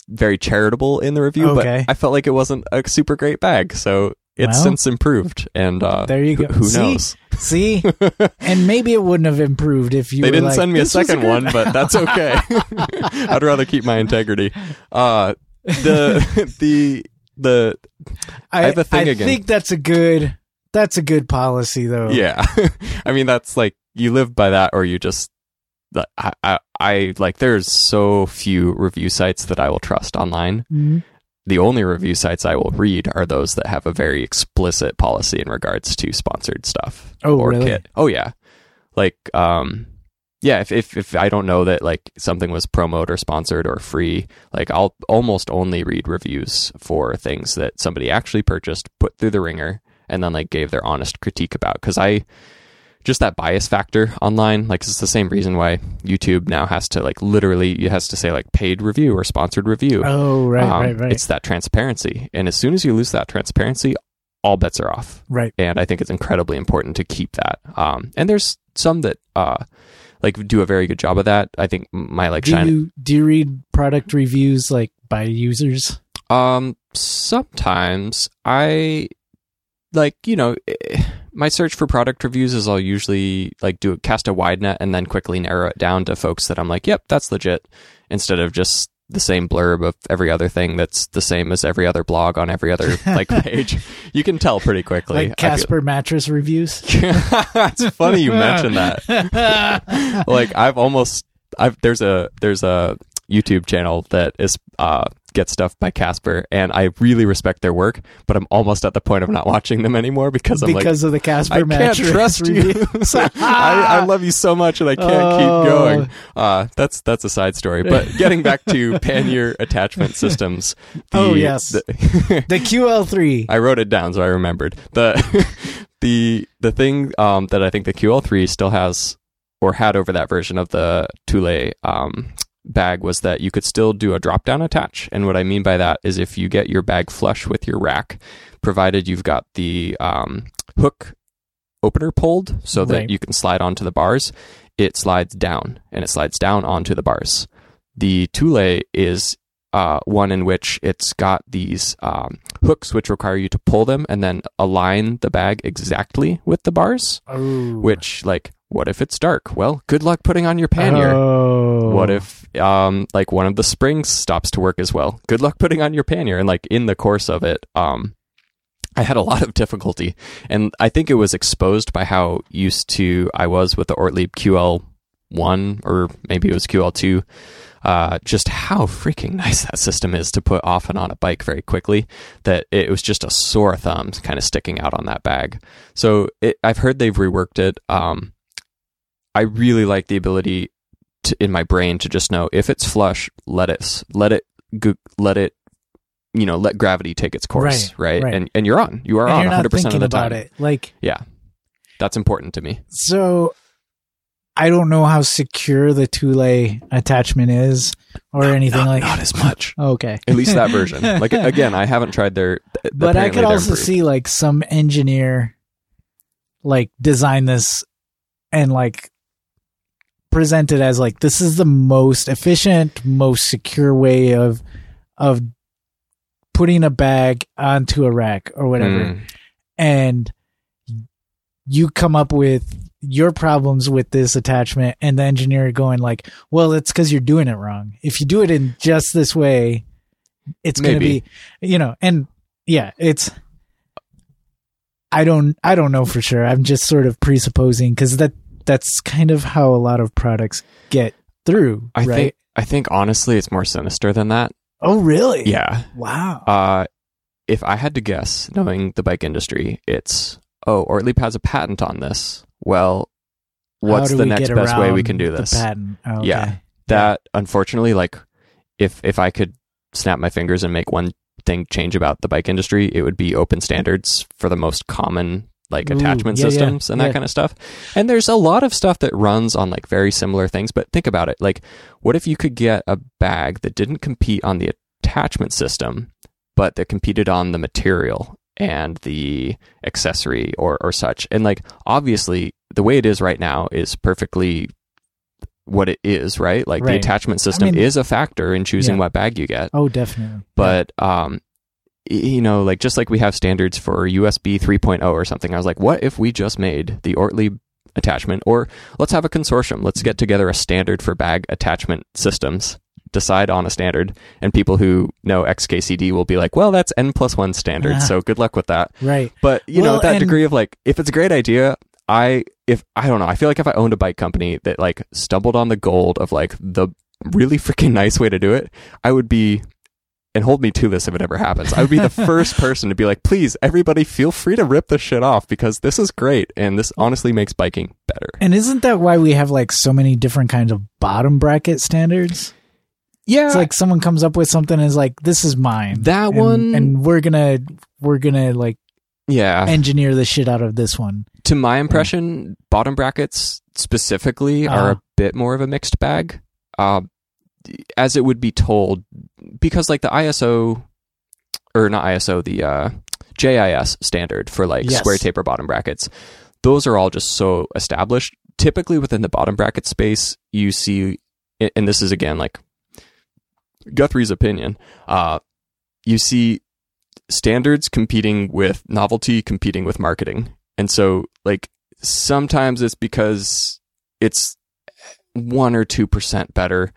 very charitable in the review, Okay. but I felt like it wasn't a super great bag, so it's Well, since improved, and uh, There you go. Who See? knows? See, and maybe it wouldn't have improved if you. they didn't like, send me a second good." one, but that's okay. I'd rather keep my integrity. Uh, the the the I, have a thing I again. think that's a good. That's a good policy, though. Yeah. I mean, that's like, you live by that or you just, I, I, I, like, there's so few review sites that I will trust online. Mhm. The only review sites I will read are those that have a very explicit policy in regards to sponsored stuff. Oh, or really? kit. Oh, yeah. Like, um, yeah, if, if, if I don't know that like something was promoted or sponsored or free, like I'll almost only read reviews for things that somebody actually purchased, put through the ringer, and then like gave their honest critique about. Because I just that bias factor online, like it's the same reason why YouTube now has to like literally it has to say like paid review or sponsored review. Oh, right, Um, right, right, It's that transparency, and as soon as you lose that transparency, all bets are off right. and I think it's incredibly important to keep that. Um, and there's some that uh, like do a very good job of that. I think my like Do shine. you do you read product reviews like by users? Um, sometimes I like you know eh, my search for product reviews is I'll usually like do cast a wide net and then quickly narrow it down to folks that I'm like, yep, that's legit, instead of just the same blurb of every other thing that's the same as every other blog on every other like page. You can tell pretty quickly. Like Casper mattress reviews? it's funny you mentioned that. like I've almost I've there's a there's a YouTube channel that is uh gets stuff by Casper and I really respect their work, but I'm almost at the point of not watching them anymore because I'm because of the Casper like I can't trust you. I, I love you so much and I can't Oh. keep going. Uh that's that's a side story. But getting back to pannier attachment systems. The, Oh, yes. the- the QL3. I wrote it down so I remembered. The the the thing um, that I think the QL3 still has or had over that version of the Thule um, bag was that you could still do a drop down attach. And what I mean by that is if you get your bag flush with your rack, provided you've got the um, hook opener pulled so that Right. you can slide onto the bars, it slides down and it slides down onto the bars. The Thule is uh, one in which it's got these um, hooks which require you to pull them and then align the bag exactly with the bars. Oh. Which, like, what if it's dark? Well, good luck putting on your pannier. Oh. What if, um, like, one of the springs stops to work as well? Good luck putting on your pannier. And, like, in the course of it, um, I had a lot of difficulty. And I think it was exposed by how used to I was with the Ortlieb QL1, or maybe it was QL2 uh, just how freaking nice that system is to put off and on a bike very quickly. That it was just a sore thumb kind of sticking out on that bag. So it, I've heard they've reworked it. Um, I really like the ability to, in my brain to just know if it's flush, let it let it let it you know let gravity take its course, Right, right? right. And and you're on, you are and on 100 percent of the about time. it. Like Yeah, that's important to me. so I don't know how secure the Thule attachment is or anything not, like not as much. Okay. At least that version. Like again, I haven't tried their. but I could also improved. see like some engineer like design this and like present it as like this is the most efficient, most secure way of of putting a bag onto a rack or whatever. Mm. And you come up with your problems with this attachment and the engineer going like, well, it's because you're doing it wrong. If you do it in just this way, it's going to be, you know, and yeah, it's, I don't, I don't know for sure. I'm just sort of presupposing because that, that's kind of how a lot of products get through, I right? think I think honestly it's more sinister than that. oh, really? Yeah. Wow. Uh if I had to guess, knowing the bike industry, it's oh, Ortlieb has a patent on this. Well, what's the next best way we can do the this? patent? Oh, okay. Yeah. That unfortunately, like if if I could snap my fingers and make one thing change about the bike industry, it would be open standards for the most common like Ooh, attachment yeah, yeah, systems and that yeah. kind of stuff. And there's a lot of stuff that runs on like very similar things, but think about it. Like what if you could get a bag that didn't compete on the attachment system, but that competed on the material and the accessory or or such. And like obviously the way it is right now is perfectly what it is, right? Like the attachment system mean- is a factor in choosing Yeah. what bag you get. Oh, definitely. But um you know, like just like we have standards for USB 3.0 or something, I was like, what if we just made the Ortlieb attachment or let's have a consortium. Let's get together a standard for bag attachment systems. Decide on a standard, and people who know XKCD will be like, "Well, that's N plus one standard, Ah. so good luck with that." Right. But you know, that and- degree of like, if it's a great idea, I if I don't know, I feel like if I owned a bike company that like stumbled on the gold of like the really freaking nice way to do it, I would be and hold me to this if it ever happens. I would be the first person to be like, please, everybody, feel free to rip this shit off because this is great and this honestly makes biking better. And isn't that why we have like so many different kinds of bottom bracket standards? Yeah, It's like someone comes up with something and is like, "This is mine." That And- one- and we're gonna we're gonna like yeah. engineer the shit out of this one. to my impression, bottom brackets specifically are a bit more of a mixed bag, uh, as it would be told, because like the ISO or not ISO, the uh, JIS standard for like Yes. square taper bottom brackets, those are all just so established. Typically, within the bottom bracket space, you see, and this is again like Guthrie's opinion. Uh, you see standards competing with novelty, competing with marketing. And so, like, sometimes it's because it's one or 2% better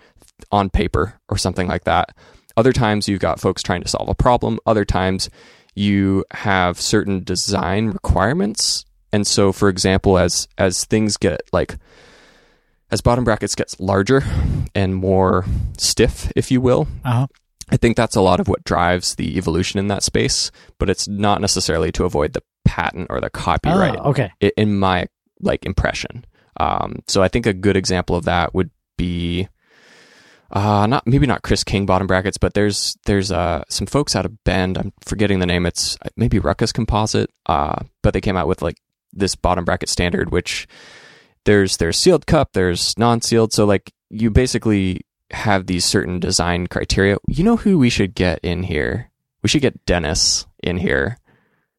on paper or something like that. Other times, you've got folks trying to solve a problem. Other times, you have certain design requirements. And so, for example, as as things get like as bottom brackets gets larger and more stiff, if you will, Uh huh. I think that's a lot of what drives the evolution in that space, but it's not necessarily to avoid the patent or the copyright Oh, okay. in my like impression. Um, so I think a good example of that would be uh, not maybe not Chris King bottom brackets, but there's there's uh, some folks out of Bend. I'm forgetting the name. It's uh, maybe Ruckus Composite, uh, but they came out with like this bottom bracket standard, which there's there's sealed cup, there's non-sealed. So like you basically have these certain design criteria. You know who we should get in here? We should get Dennis in here.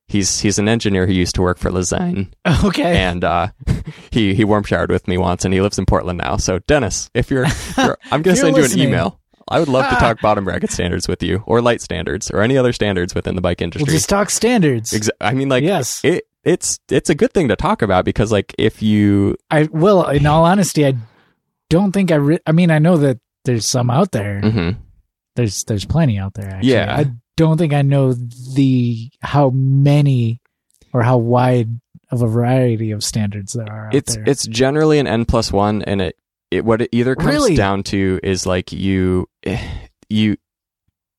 He's he's an engineer who used to work for Lezyne, Okay. and uh, he he warm showered with me once, and he lives in Portland now. So Dennis, if you're, you're I'm gonna If you're send you an email. I would love to Ah. talk bottom bracket standards with you, or light standards, or any other standards within the bike we'll industry. just talk standards. Exa- I mean, like yes. it it's it's a good thing to talk about because like if you I well, in all honesty, I don't think I. Re- I mean, I know that there's some out there. mhm. There's there's plenty out there. Actually. Yeah. I don't think I know the how many or how wide of a variety of standards there are. Out it's there. it's generally an n plus one and it, it what it either comes Really? down to is like you you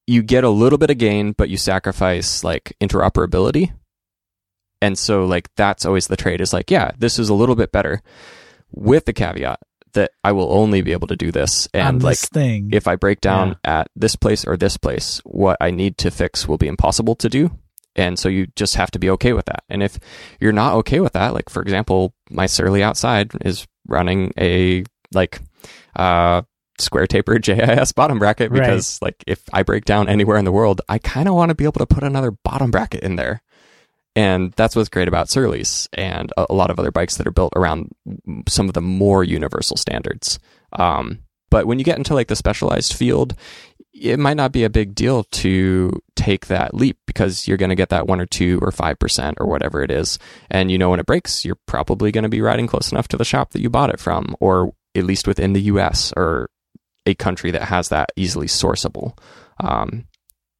you get a little bit of gain but you sacrifice like interoperability and so like that's always the trade is like yeah this is a little bit better with the caveat that i will only be able to do this and like thing. if i break down at this place or this place what i need to fix will be impossible to do and so you just have to be okay with that. And if you're not okay with that, like for example, my Surly outside is running a like uh square taper JIS bottom bracket Right. because like if I break down anywhere in the world, I kind of want to be able to put another bottom bracket in there. And that's what's great about Surly's and a, a lot of other bikes that are built around some of the more universal standards. Um, but when you get into like the specialized field, it might not be a big deal to take that leap because you're going to get that one or two or five percent or whatever it is, and you know when it breaks, you're probably going to be riding close enough to the shop that you bought it from, or at least within the U.S. or a country that has that easily sourceable. Um,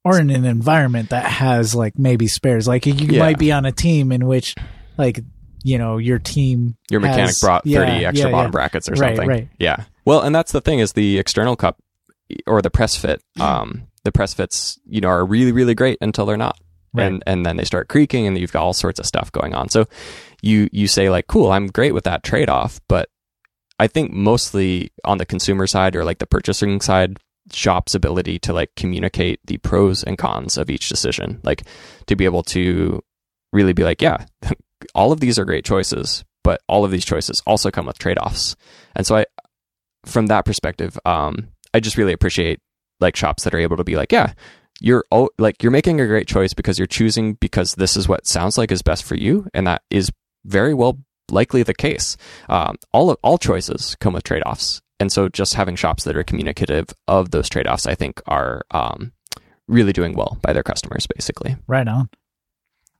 or in an environment that has like maybe spares. Like you Yeah. might be on a team in which like you know your team your mechanic has- brought 30 yeah, extra yeah, bottom brackets or something. right. Yeah. Well, and that's the thing is the external cup or the press fit. Mm-hmm. Um, the press fits, you know, are really, really great until they're not. Right. And and then they start creaking and you've got all sorts of stuff going on. So you you say like, cool, I'm great with that trade off, but I think mostly on the consumer side or like the purchasing side, shop's ability to like communicate the pros and cons of each decision, like to be able to really be like, yeah, all of these are great choices, but all of these choices also come with trade offs. And so I, from that perspective, um, I just really appreciate like shops that are able to be like, yeah, you're like you're making a great choice because you're choosing because this is what sounds like is best for you, and that is very well likely the case. Um, all of all choices come with trade offs, and so just having shops that are communicative of those trade offs, I think, are um, really doing well by their customers, basically. right on.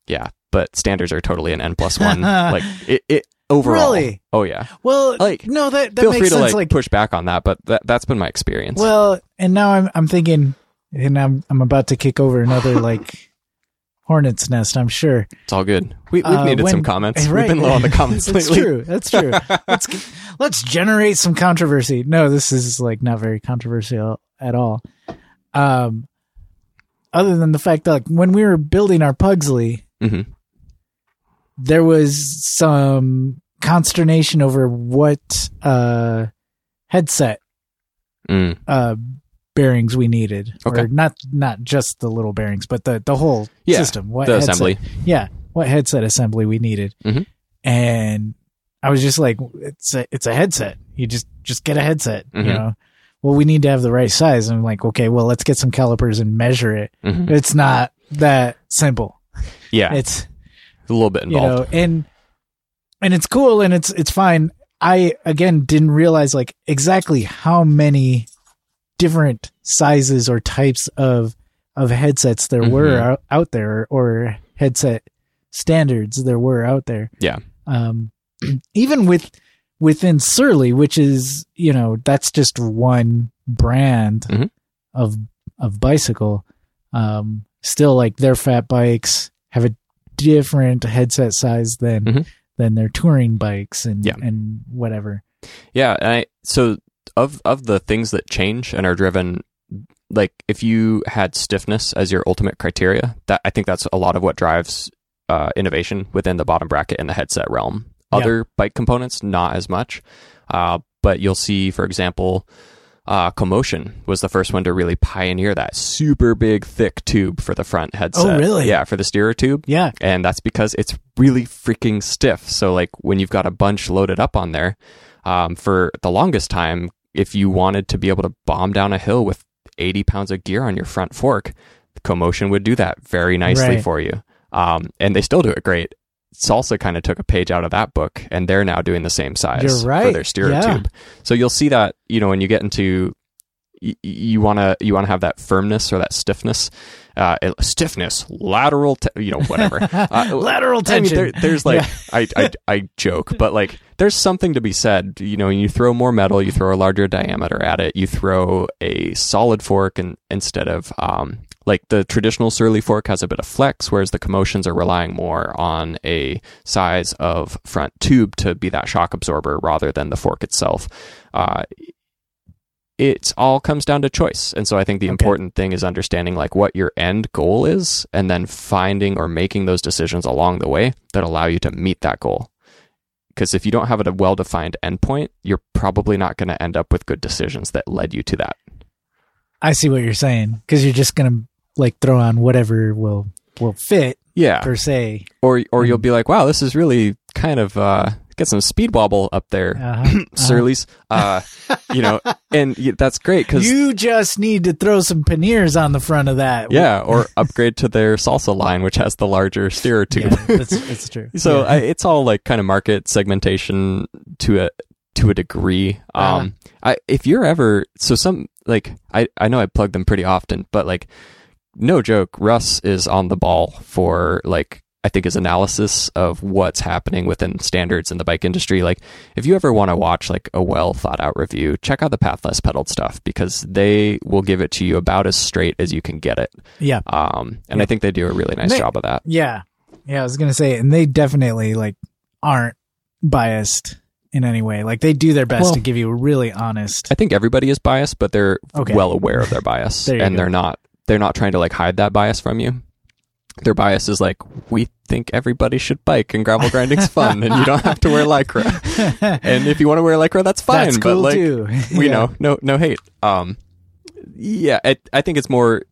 Yeah, but standards are totally an N plus one. like it, it overall. Really? Oh yeah. Well, Like, no, that that Feel makes free to sense. like, Like, push back on that, but that that's been my experience. well, and now I'm I'm thinking, and I'm I'm about to kick over another like hornet's nest. I'm sure. it's all good. We, we've Uh, needed when- some comments. Right. We've been low on the comments That's lately. That's true. That's true. let's let's generate some controversy. No, this is like not very controversial at all. Um, other than the fact that like, when we were building our Pugsley, hmm there was some consternation over what uh headset Mm. uh bearings we needed Okay. or not not just the little bearings but the the whole Yeah, system what The headset- assembly. yeah what headset assembly we needed Mhm. and i was just like it's a it's a headset you just just get a headset Mhm. you know well we need to have the right size and i'm like okay well let's get some calipers and measure it Mhm. it's not that simple Yeah, it's a little bit involved. you know and and it's cool and it's it's fine i again didn't realize like exactly how many different sizes or types of of headsets there were Mhm. out, out there or headset standards there were out there Yeah. um even with within surly which is you know that's just one brand Mhm. of of bicycle um still like their fat bikes have a different headset size than Mhm. than their touring bikes and Yeah. and whatever Yeah, I so of of the things that change and are driven like if you had stiffness as your ultimate criteria, that I think that's a lot of what drives uh, innovation within the bottom bracket in the headset realm. Yeah. Other bike components, not as much, uh, but you'll see, for example, uh, Co-Motion was the first one to really pioneer that super big, thick tube for the front headset. Oh really? Yeah, for the steerer tube yeah and that's because it's really freaking stiff. So like when you've got a bunch loaded up on there, um, for the longest time, if you wanted to be able to bomb down a hill with 80 pounds of gear on your front fork, Co-Motion would do that very nicely Right. for you. Um, and they still do it great. Salsa kind of took a page out of that book, and they're now doing the same size You're for their steerer Yeah. tube. So you'll see that you know when you get into you want to you want to have that firmness or that stiffness, uh, stiffness, lateral, te- you know, whatever. Uh, lateral I mean, tension there, there's like Yeah. I, I I joke, but like there's something to be said. You know, you throw more metal, you throw a larger diameter at it. You throw a solid fork, and instead of um like the traditional Surly fork has a bit of flex, whereas the Co-Motions are relying more on a size of front tube to be that shock absorber rather than the fork itself. Uh, it all comes down to choice. And so I think the Okay. important thing is understanding like what your end goal is and then finding or making those decisions along the way that allow you to meet that goal. Because if you don't have a well defined endpoint, you're probably not going to end up with good decisions that led you to that. i see what you're saying because you're just gonna like throw on whatever will will fit Yeah. per se Or or you'll Mm. be like, wow, this is really kind of uh get some speed wobble up there. uh-huh. Surly's, uh, you know, and that's great because you just need to throw some panniers on the front of that yeah, or upgrade to their salsa line, which has the larger steerer tube. yeah that's, that's true So Yeah. I, it's all like kind of market segmentation to a to a degree. Uh-huh. Um, I if you're ever so some like I I know I plug them pretty often, but like no joke, Russ is on the ball for like I think is analysis of what's happening within standards in the bike industry. Like, if you ever want to watch like a well thought out review, check out the Path Less Pedaled stuff because they will give it to you about as straight as you can get it. Yeah. Um, and Yeah. I think they do a really nice They- job of that. Yeah. Yeah, I was gonna say, and they definitely like aren't biased in any way. Like they do their best Well- to give you a really honest. I think everybody is biased, but they're Okay. well aware of their bias, and go. they're not they're not trying to like hide that bias from you. Their bias is like we think everybody should bike and gravel grinding's fun, and you don't have to wear lycra. And if you want to wear lycra, that's fine. That's but like too. we Yeah. know, no no hate. Um, yeah, I, I think it's more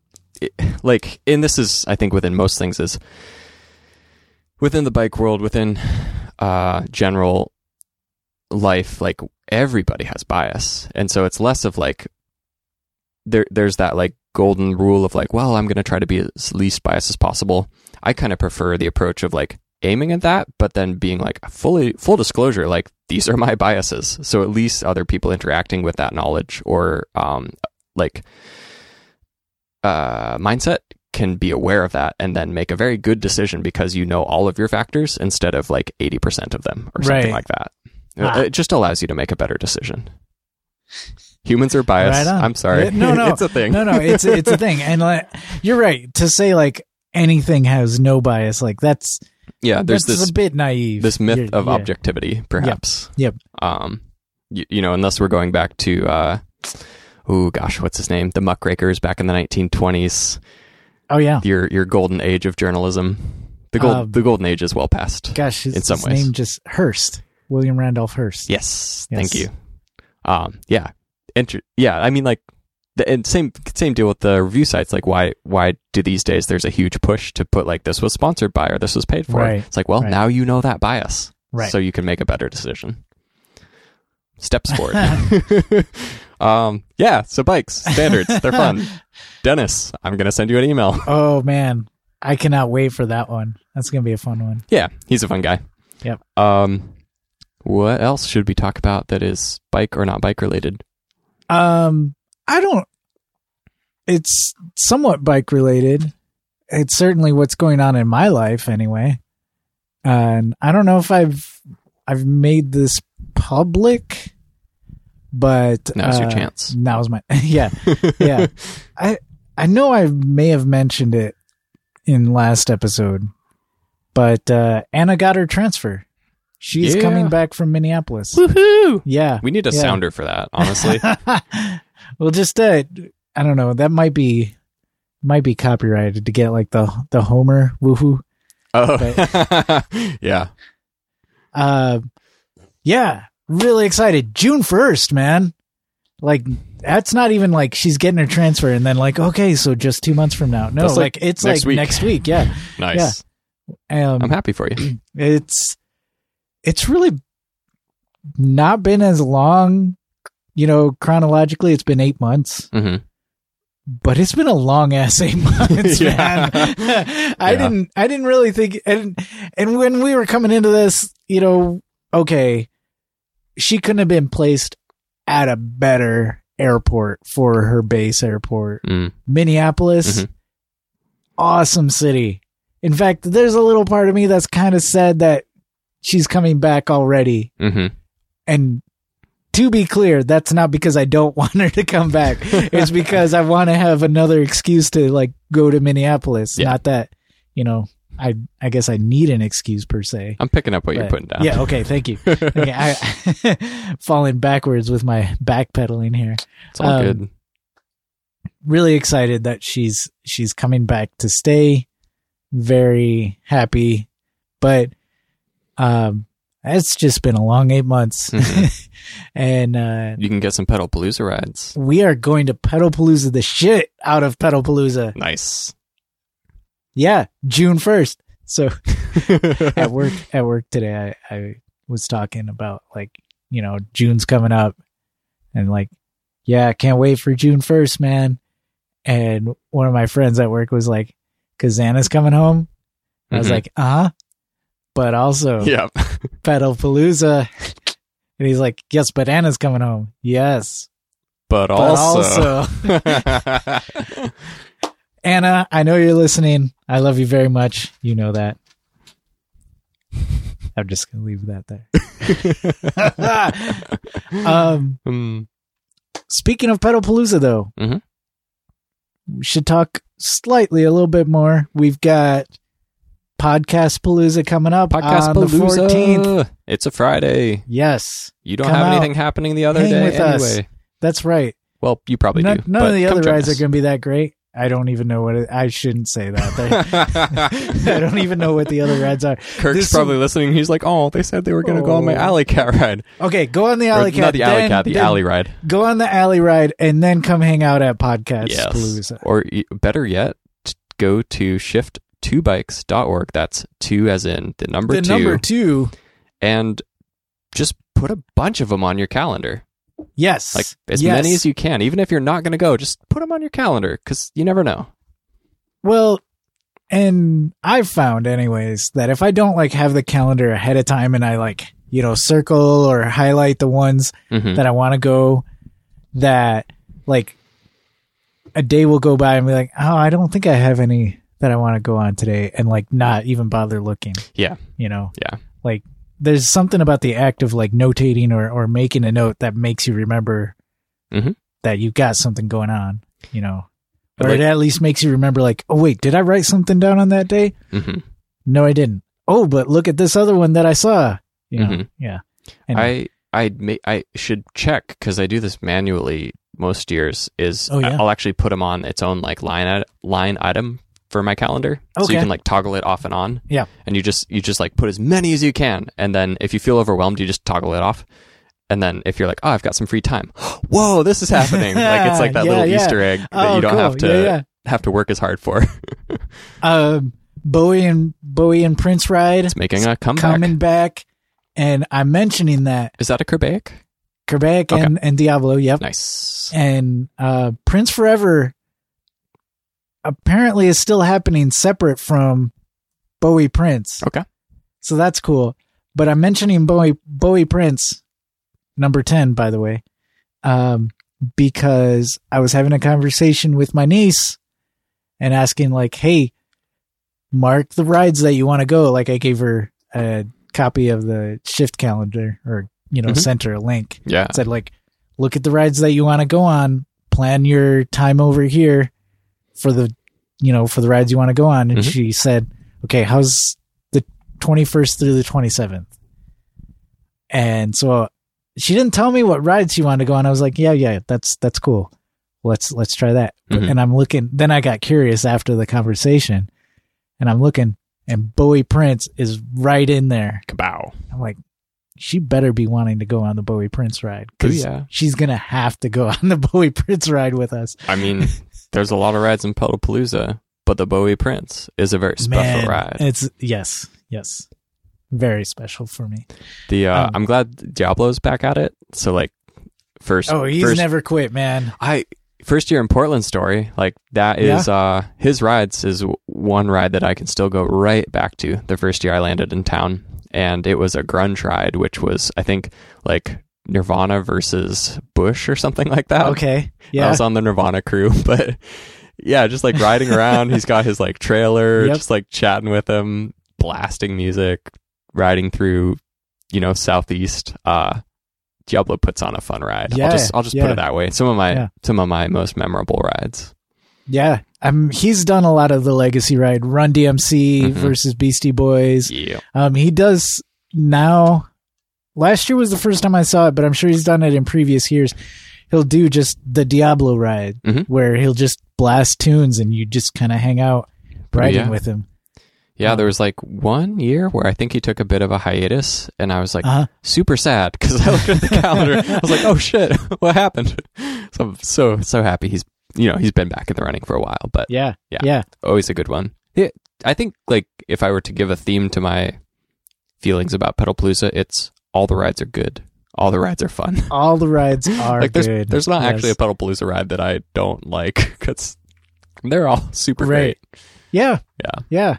it- like, and this is I think within most things is within the bike world, within uh general life, like everybody has bias, and so it's less of like there there's that like golden rule of like, well, I'm going to try to be as least biased as possible. I kind of prefer the approach of like aiming at that, but then being like fully full disclosure, like these are my biases. So at least other people interacting with that knowledge or um like uh mindset can be aware of that and then make a very good decision because you know all of your factors instead of like 80% of them or something Right. like that. Ah. It just allows you to make a better decision. Humans are biased. Right. I'm sorry. No, no. it's a thing. No, no, it's it's a thing, and like you're right to say like anything has no bias. Like that's Yeah, there's that's this a bit naive. this myth You're- of yeah. objectivity, perhaps. Yep. Um, you, you know, unless we're going back to, uh, oh gosh, what's his name? The Muckrakers back in the 1920s. Oh yeah, Your your golden age of journalism. The gold Um, the golden age is well past. gosh, his, in some his ways. name just Hearst, William Randolph Hearst. Yes, Yes. thank you. Um, yeah, Inter- yeah. I mean, like the and same same deal with the review sites. Like, why why do these days there's a huge push to put like this was sponsored by or this was paid for? Right. It's like, well, Right. now you know that bias, Right. So you can make a better decision. Steps forward. um, yeah. So bikes standards, they're fun. Dennis, I'm gonna send you an email. Oh man, I cannot wait for that one. That's gonna be a fun one. Yeah, he's a fun guy. Yep. Um, what else should we talk about that is bike or not bike related? Um, I don't. It's somewhat bike related. It's certainly what's going on in my life anyway. And I don't know if I've I've made this public, but Now's your uh, chance. Now's my yeah yeah. I I know I may have mentioned it in last episode, but uh, Anna got her transfer. She's Yeah. coming back from Minneapolis. Woohoo! Yeah, We need a Yeah. sounder for that, honestly. well, just uh, I don't know. That might be might be copyrighted to get like the the Homer woohoo. oh, yeah. Uh, yeah, really excited. June first, man. Like that's not even like she's getting her transfer and then like okay, so just two months from now. No, like, like it's next like week. next week. Yeah, Nice. um, I'm happy for you. it's it's really not been as long. You know, chronologically, it's been eight months. hmm but it's been a long ass eight months, man. I Yeah. didn't, I didn't really think, and and when we were coming into this, you know, okay, she couldn't have been placed at a better airport for her base airport, Mm. Minneapolis. Mhm. Awesome city. In fact, there's a little part of me that's kind of sad that she's coming back already, hmm and. To be clear, that's not because I don't want her to come back. it's because I want to have another excuse to like go to Minneapolis. Yeah. Not that, you know, I I guess I need an excuse per se. I'm picking up what you're putting down. Yeah, okay, thank you. Okay, I falling backwards with my backpedaling here. it's all um, good. Really excited that she's she's coming back to stay. Very happy. But um it's just been a long 8 months. Mhm. and uh You can get some Pedalpalooza rides. we are going to Pedalpalooza the shit out of Pedalpalooza. Nice. Yeah, June first. So at work at work today, I, I was talking about like you know June's coming up, and like yeah, I can't wait for June first, man. And one of my friends at work was like, "Cause Anna's coming home." I was Mhm. like, "Uh huh," but also yeah. Pedalpalooza. And he's like, "Yes, but Anna's coming home." Yes, But but also. also. Anna, I know you're listening. I love you very much. You know that. I'm just gonna leave that there. um, Hmm. speaking of Pedalpalooza, though, Mhm. we should talk slightly a little bit more. We've got Podcast Palooza coming up Podcast on the 14th. It's a Friday. Yes, You don't Come have out. anything happening the other Hang day with us. anyway. that's right. Well, you probably None, do. none but of the other rides us. are going to be that great. I don't even know what it, I shouldn't say that. I don't even know what the other rides are. Kirk's This- probably listening. He's like, "Oh, they said they were going to go on my Oh. alley cat ride. Okay, go on the Or alley cat. not the alley then- cat, the alley ride. Go on the alley ride and then come hang out at Podcast Yes. Palooza. Or better yet, go to shift2bikes.org. That's two as in the number The two, number two, and just put a bunch of them on your calendar. yes, Like as yes. many as you can. Even if you're not going to go, just put them on your calendar because you never know. Well, and I've found, anyways, that if I don't like have the calendar ahead of time and I like, you know, circle or highlight the ones Mhm. that I want to go, that like a day will go by and be like, oh, I don't think I have any that I want to go on today, and like not even bother looking. Yeah. You know, Yeah. like there's something about the act of like notating or or making a note that makes you remember Mhm. that you've got something going on. You know. But Or like- it at least makes you remember, like, oh wait, did I write something down on that day? Mhm. No, I didn't. Oh, but look at this other one that I saw. You know, Mhm. yeah. And I I may I should check because I do this manually most years. Is Oh, yeah? I'll actually put them on its own like line i- line item for my calendar, so you can like toggle it off and on. Yeah. and you just you just like put as many as you can, and then if you feel overwhelmed, you just toggle it off. And then if you're like, oh, I've got some free time, whoa, this is happening! like it's like that Yeah, little yeah. Easter egg that Oh, you don't cool. have to Yeah, have to work as hard for. um, Bowie and Bowie and Prince ride it's making a comeback. coming back, and I'm mentioning that Is that a Quebec? Quebec Okay. and and Diablo. Yep. Nice. and uh, Prince Forever apparently is still happening separate from Bowie Prince. Okay. So that's cool. But I'm mentioning Bowie Bowie Prince, number ten, by the way, um, because I was having a conversation with my niece and asking like, "Hey, mark the rides that you want to go." Like I gave her a copy of the shift calendar, or you know, Mhm. sent her a link Yeah. said like look at the rides that you want to go on plan your time over here for the you know for the rides you want to go on and Mhm. she said okay how's the 21st through the 27th and so she didn't tell me what rides she wanted to go on i was like yeah yeah that's that's cool let's let's try that Mhm. and i'm looking then i got curious after the conversation and i'm looking and bowie prince is right in there Kabow. I'm like, she better be wanting to go on the Bowie Prince ride because Oh, yeah. she's gonna have to go on the Bowie Prince ride with us. I mean, there's a lot of rides in Pedalpalooza, but the Bowie Prince is a very special Man, ride. It's yes, yes, very special for me. The uh, um, I'm glad Diablo's back at it. So like first, Oh, he's first, never quit, man. I first year in Portland story like that is uh his rides is one ride that I can still go right back to. The first year I landed in town, and it was a grunge ride, which was I think like Nirvana versus Bush or something like that. Okay, Yeah. I was on the Nirvana crew, but yeah, just like riding around. He's got his like trailer, Yep. just like chatting with him, blasting music, riding through, you know, southeast. Uh, Diablo puts on a fun ride. Yeah, I'll just I'll just put it that way. Some of my Yeah. some of my most memorable rides. yeah. Um, he's done a lot of the legacy ride, Run DMC Mhm. versus Beastie Boys. Yeah, Um, he does now. Last year was the first time I saw it, but I'm sure he's done it in previous years. He'll do just the Diablo ride, Mhm. where he'll just blast tunes and you just kind of hang out riding yeah. with him. yeah. There was like one year where I think he took a bit of a hiatus, and I was like Uh huh. super sad because I looked at the calendar. I was like, oh shit, what happened? So I'm so so happy he's you know he's been back in the running for a while, but Yeah. Yeah. Yeah. always a good one. Yeah, I think like if I were to give a theme to my feelings about Pedalpalooza, it's all the rides are good. All the rides are fun. All the rides are like there's good. there's not Yes. actually a Pedalpalooza ride that I don't like because they're all super Right. great. Yeah. Yeah. Yeah.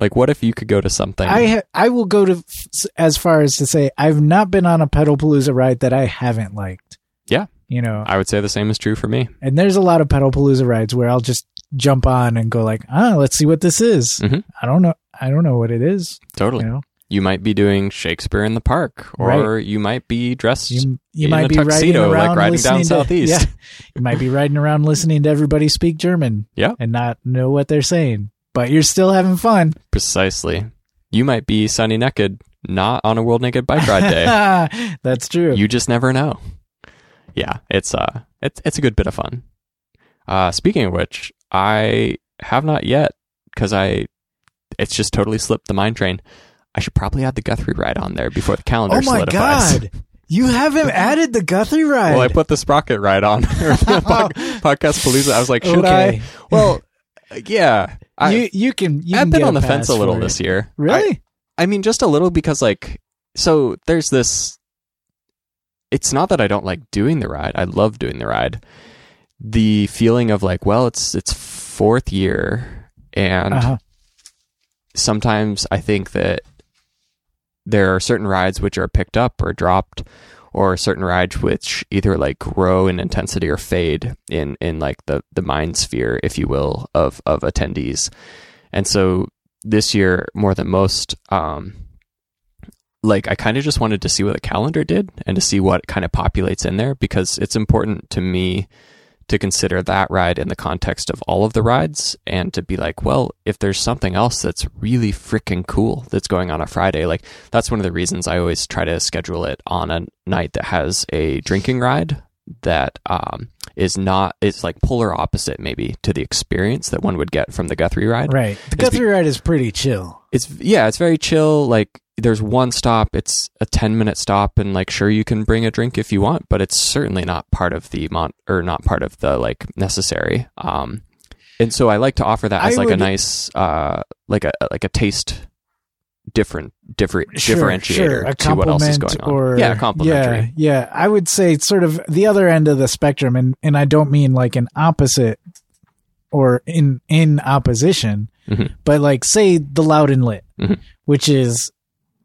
Like what if you could go to something? I ha- I will go to f- as far as to say I've not been on a Pedalpalooza ride that I haven't liked. Yeah. You know, I would say the same is true for me. and there's a lot of Pedalpalooza rides where I'll just jump on and go like, ah, let's see what this is. Mhm. I don't know. I don't know what it is. Totally. You know, You might be doing Shakespeare in the park, or you might be dressed you you in might a be riding tuxedo, like around riding down to, southeast. Yeah, you might be riding around listening to everybody speak German. Yeah. and not know what they're saying, but you're still having fun. precisely. You might be sunny naked, not on a World Naked Bike Ride day. That's true. you just never know. Yeah, it's uh, it's it's a good bit of fun. Uh, speaking of which, I have not yet because I, it's just totally slipped the mind train. I should probably add the Guthrie ride on there before the calendar oh my solidifies. god, you haven't added the Guthrie ride. Well, I put the Sprocket ride on podcast Palooza. I was like, should Okay. I? Well, yeah, I, you you can you I've can been get on the fence a little this year. I- Really? I mean, just a little because, like, so there's this. It's not that I don't like doing the ride. I love doing the ride. The feeling of like, well, it's it's fourth year, and uh-huh. sometimes I think that there are certain rides which are picked up or dropped, or certain rides which either like grow in intensity or fade in in like the the mind sphere, if you will, of of attendees. And so this year, more than most, um, like I kind of just wanted to see what the calendar did and to see what kind of populates in there because it's important to me to consider that ride in the context of all of the rides and to be like, well, if there's something else that's really freaking cool that's going on a Friday, like that's one of the reasons I always try to schedule it on a night that has a drinking ride that um, is not it's like polar opposite maybe to the experience that one would get from the Guthrie ride. Right. The It's be- Guthrie ride is pretty chill. It's yeah, it's very chill. Like there's one stop, it's a ten minute stop, and like sure you can bring a drink if you want, but it's certainly not part of the mont or not part of the like necessary. Um, and so I like to offer that I as like a nice uh like a like a taste different different Sure, differentiator sure. A to what else is going on. Or, yeah, complimentary. Yeah, yeah. I would say sort of the other end of the spectrum, and and I don't mean like an opposite or in in opposition, Mhm. but like say the Loud and Lit, Mhm. which is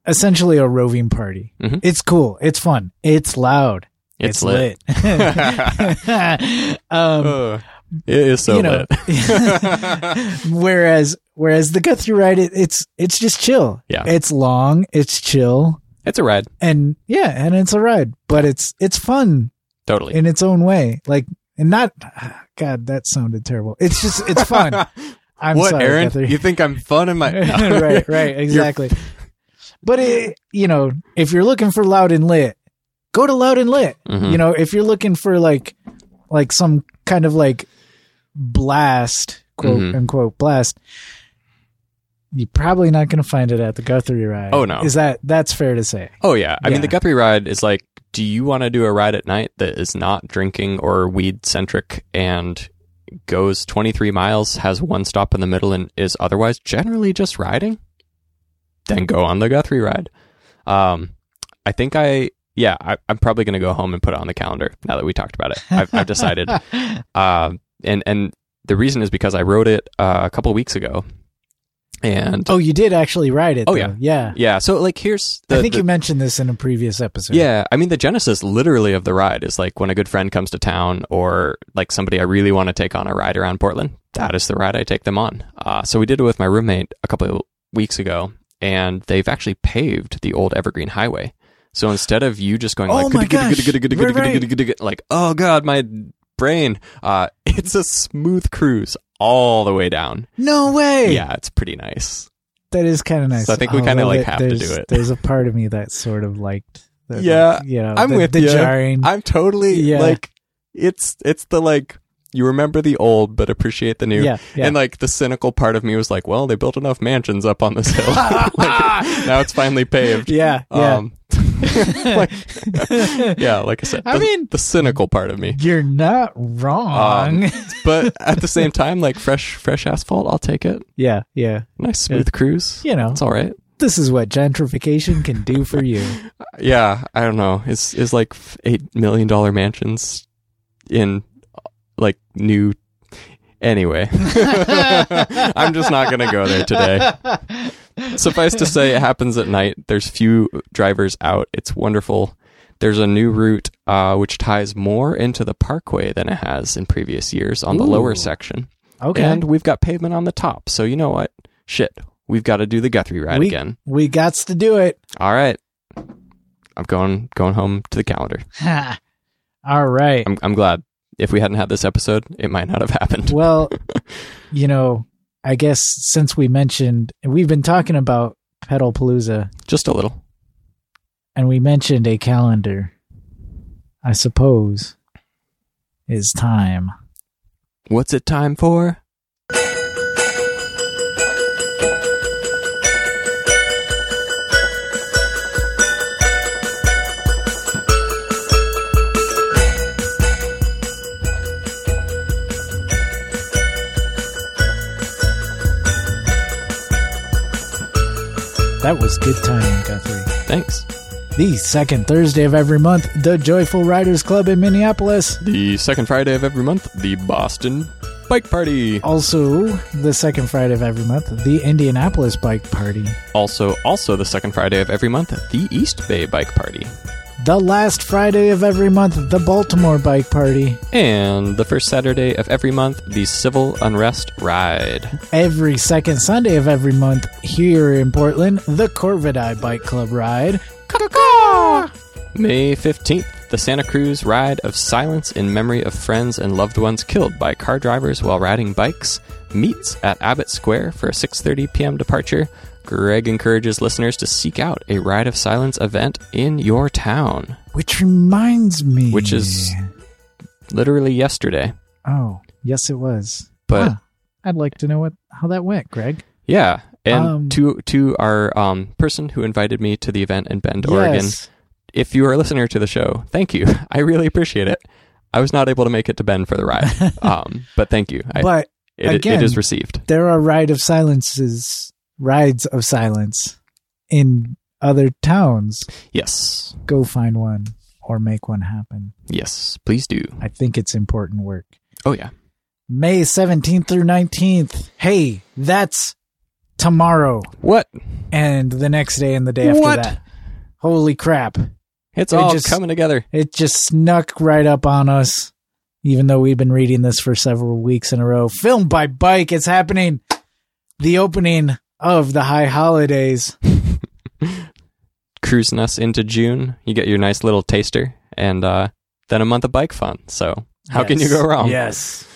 essentially a roving party. Mhm. It's cool. It's fun. It's loud. It's, lit. lit. um, it is so you know, lit. whereas whereas the Guthrie ride, it, it's it's just chill. Yeah. it's long. It's chill. it's a ride, and yeah, and it's a ride, but it's it's fun totally. in its own way. Like, and not, God, that sounded terrible. It's just it's fun. I'm what, sorry, Aaron? Guthrie. You think I'm fun in my? No. right, right, exactly. But it, you know, if you're looking for loud and lit, go to loud and lit. Mhm. You know, if you're looking for like like some kind of like blast, quote Mhm. unquote blast. You're probably not going to find it at the Guthrie ride. Oh, no. is that that's fair to say? Oh yeah. I mean the Guthrie ride is like do you want to do a ride at night that is not drinking or weed centric and goes 23 miles, has one stop in the middle and is otherwise generally just riding? Then go on the Guthrie ride. Um I think I yeah, I, I'm probably going to go home and put it on the calendar now that we talked about it. I've, I've decided. Um, and and the reason is because I wrote it uh, a couple weeks ago, and Oh, you did actually write it. Oh, though. yeah. yeah. yeah. So like, here's the, I think the- you mentioned this in a previous episode. Yeah, I mean the genesis literally of the ride is like when a good friend comes to town or like somebody I really want to take on a ride around Portland. That is the ride I take them on. Uh, so we did it with my roommate a couple of weeks ago, and they've actually paved the old Evergreen Highway. So instead of you just going Oh like like oh god my brain, uh, it's a smooth cruise all the way down. No way. Yeah, it's pretty nice. That is kind of nice. So I think we kinda, like, have to do it. There's a part of me that sort of liked. The, Yeah, you know, I'm the, with the ya. jarring. I'm totally Yeah. like it's it's the like you remember the old but appreciate the new. yeah, yeah. And like the cynical part of me was like, well, they built enough mansions up on this hill. like, now it's finally paved. yeah, yeah. Um, like, yeah, like I said, I the, mean- the cynical part of me. You're not wrong. Um, But at the same time, like fresh, fresh asphalt, I'll take it. yeah, yeah. Nice smooth cruise. You know, It's all right. this is what gentrification can do for you. Yeah, I don't know. Is is like eight million dollar mansions in like new. Anyway, I'm just not gonna go there today. Suffice to say, it happens at night. There's few drivers out. It's wonderful. There's a new route uh, which ties more into the parkway than it has in previous years on the lower section. Okay. And we've got pavement on the top. So you know what? Shit. We've got to do the Guthrie ride we, again. We gots to do it. All right. I'm going going home to the calendar. All right. I'm I'm glad. If we hadn't had this episode, it might not have happened. Well, you know, I guess since we mentioned we've been talking about Pedalpalooza Just a little. and we mentioned a calendar, I suppose is time. What's it time for? That was good timing, Guthrie. Thanks. The second Thursday of every month, the Joyful Riders Club in Minneapolis. The second Friday of every month, the Boston Bike Party. Also, the second Friday of every month, the Indianapolis Bike Party. Also, also the second Friday of every month, the East Bay Bike Party. The last Friday of every month, the Baltimore Bike Party. And the first Saturday of every month, the Civil Unrest Ride. Every second Sunday of every month, here in Portland, the Corvidae Bike Club Ride. May 15th, the Santa Cruz Ride of Silence in memory of friends and loved ones killed by car drivers while riding bikes meets at Abbott Square for a 6:30 p.m. departure. Greg encourages listeners to seek out a Ride of Silence event in your town. Which reminds me. Which is- Literally yesterday. Oh, yes, it was. But Huh. I'd like to know what how that went, Greg. yeah, and Um, to to our um, person who invited me to the event in Bend, Oregon. If you are a listener to the show, thank you. I really appreciate it. I was not able to make it to Bend for the ride, um, but thank you. I, But it, again- it is received. there are ride of silences, rides of silence in other towns. Yes, Go find one or make one happen. yes, please do. I think it's important work. Oh yeah, May 17th through 19th. Hey, that's tomorrow what? and the next day and the day after What? that. Holy crap. It's It all just- coming together. It just snuck right up on us, even though we've been reading this for several weeks in a row. Filmed by Bike, it's happening. The opening of the high holidays. Cruising us into June. You get your nice little taster, and uh, then a month of bike fun. So how can you go wrong? Yes.